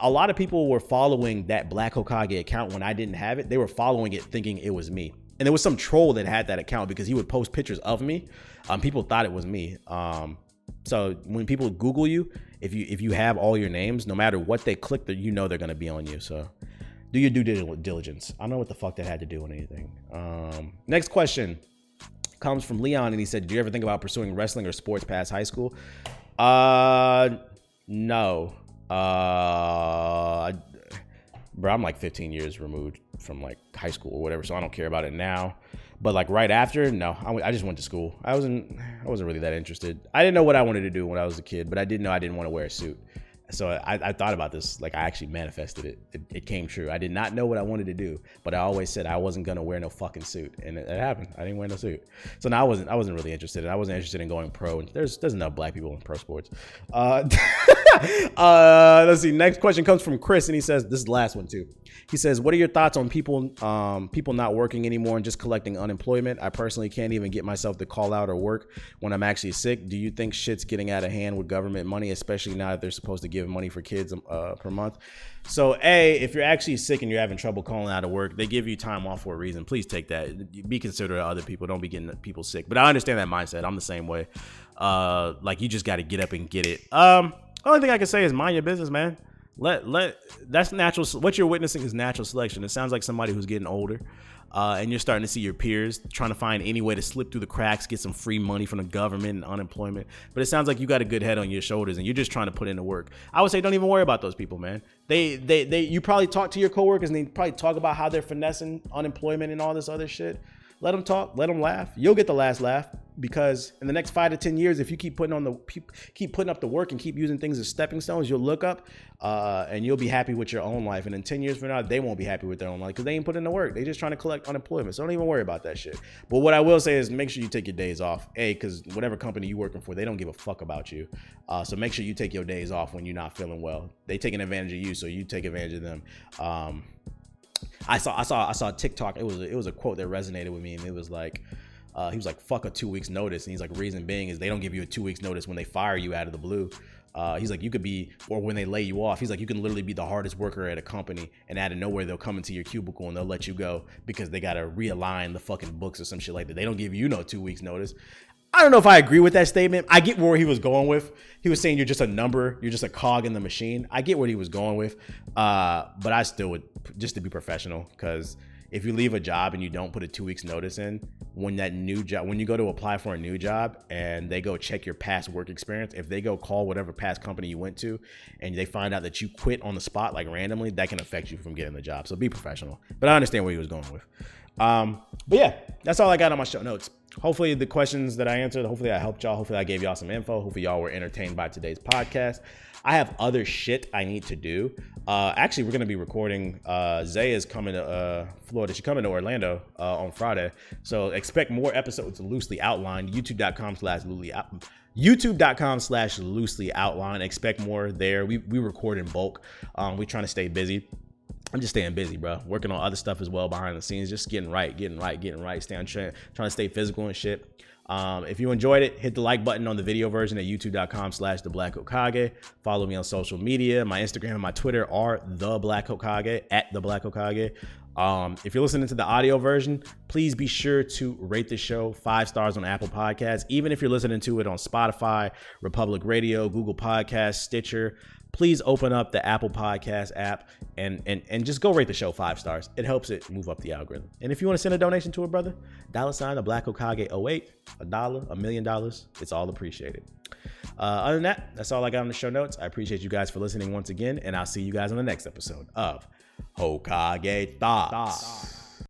a lot of people were following that Black Hokage account when I didn't have it. They were following it thinking it was me and there was some troll that had that account because he would post pictures of me. Um, people thought it was me. Um, so when people Google you, if you if you have all your names, no matter what they click, that you know they're gonna be on you. So do your due diligence. I don't know what the fuck that had to do with anything. Um, next question comes from Leon, and he said, "Did you ever think about pursuing wrestling or sports past high school?" Uh, no. Uh, bro, I'm like 15 years removed from like high school or whatever, so I don't care about it now. But like right after, no, I, I just went to school. I wasn't, I wasn't really that interested. I didn't know what I wanted to do when I was a kid, but I did know I didn't want to wear a suit. So I, I thought about this, like I actually manifested it. it. it. came true. I did not know what I wanted to do, but I always said I wasn't gonna wear no fucking suit, and it, it happened. I didn't wear no suit. So now I wasn't, I wasn't really interested. I wasn't interested in going pro. And there's, there's enough black people in pro sports. Uh, (laughs) uh, let's see. Next question comes from Chris, and he says this is the last one too. He says, "What are your thoughts on people, um, people not working anymore and just collecting unemployment? I personally can't even get myself to call out or work when I'm actually sick. Do you think shit's getting out of hand with government money, especially now that they're supposed to give money for kids uh, per month?" So, a, if you're actually sick and you're having trouble calling out of work, they give you time off for a reason. Please take that. Be considerate of other people. Don't be getting people sick. But I understand that mindset. I'm the same way. Uh, like you just got to get up and get it. Um, only thing I can say is mind your business, man. Let let that's natural. What you're witnessing is natural selection. It sounds like somebody who's getting older, uh, and you're starting to see your peers trying to find any way to slip through the cracks, get some free money from the government and unemployment. But it sounds like you got a good head on your shoulders, and you're just trying to put in the work. I would say don't even worry about those people, man. They they they. You probably talk to your coworkers, and they probably talk about how they're finessing unemployment and all this other shit. Let them talk. Let them laugh. You'll get the last laugh because in the next five to ten years, if you keep putting on the keep putting up the work and keep using things as stepping stones, you'll look up uh, and you'll be happy with your own life. And in ten years from now, they won't be happy with their own life because they ain't put in the work. They just trying to collect unemployment. So don't even worry about that shit. But what I will say is make sure you take your days off. A, because whatever company you working for, they don't give a fuck about you. Uh, so make sure you take your days off when you're not feeling well. They taking advantage of you, so you take advantage of them. Um, I saw I saw I saw TikTok. It was it was a quote that resonated with me, and it was like. Uh, he was like, "Fuck a two weeks notice," and he's like, "Reason being is they don't give you a two weeks notice when they fire you out of the blue." Uh, he's like, you could be, or when they lay you off, he's like, you can literally be the hardest worker at a company, and out of nowhere they'll come into your cubicle and they'll let you go because they gotta realign the fucking books or some shit like that. They don't give you no two weeks notice. I don't know if I agree with that statement. I get where he was going with. He was saying you're just a number, you're just a cog in the machine. I get what he was going with, uh, but I still would just to be professional because if you leave a job and you don't put a two weeks notice in, when that new job, when you go to apply for a new job and they go check your past work experience, if they go call whatever past company you went to and they find out that you quit on the spot like randomly, that can affect you from getting the job. So be professional. But I understand where he was going with. Um, but yeah, that's all I got on my show notes. Hopefully the questions that I answered, hopefully I helped y'all. Hopefully I gave y'all some info. Hopefully y'all were entertained by today's podcast. I have other shit I need to do. Uh, actually, we're gonna be recording. Uh, Zay is coming to uh, Florida. She's coming to Orlando uh, on Friday, so expect more episodes loosely outlined. YouTube.com slash loosely out. YouTube.com slash loosely outlined. Expect more there. We we record in bulk. Um, we're trying to stay busy. I'm just staying busy, bro. Working on other stuff as well behind the scenes. Just getting right, getting right, getting right. Staying trying, trying to stay physical and shit. Um, if you enjoyed it, hit the like button on the video version at youtube.com slash the black Hokage. Follow me on social media. My Instagram and my Twitter are the black Hokage at the black Hokage. Um, if you're listening to the audio version, please be sure to rate the show five stars on Apple Podcasts. Even if you're listening to it on Spotify, Republic Radio, Google Podcasts, Stitcher, please open up the Apple Podcast app and and and just go rate the show five stars. It helps it move up the algorithm. And if you want to send a donation to a brother, dollar sign the Black Hokage 08, a dollar, a million dollars, it's all appreciated. Uh, other than that, that's all I got on the show notes. I appreciate you guys for listening once again, and I'll see you guys on the next episode of Hokage Thoughts. Thoughts.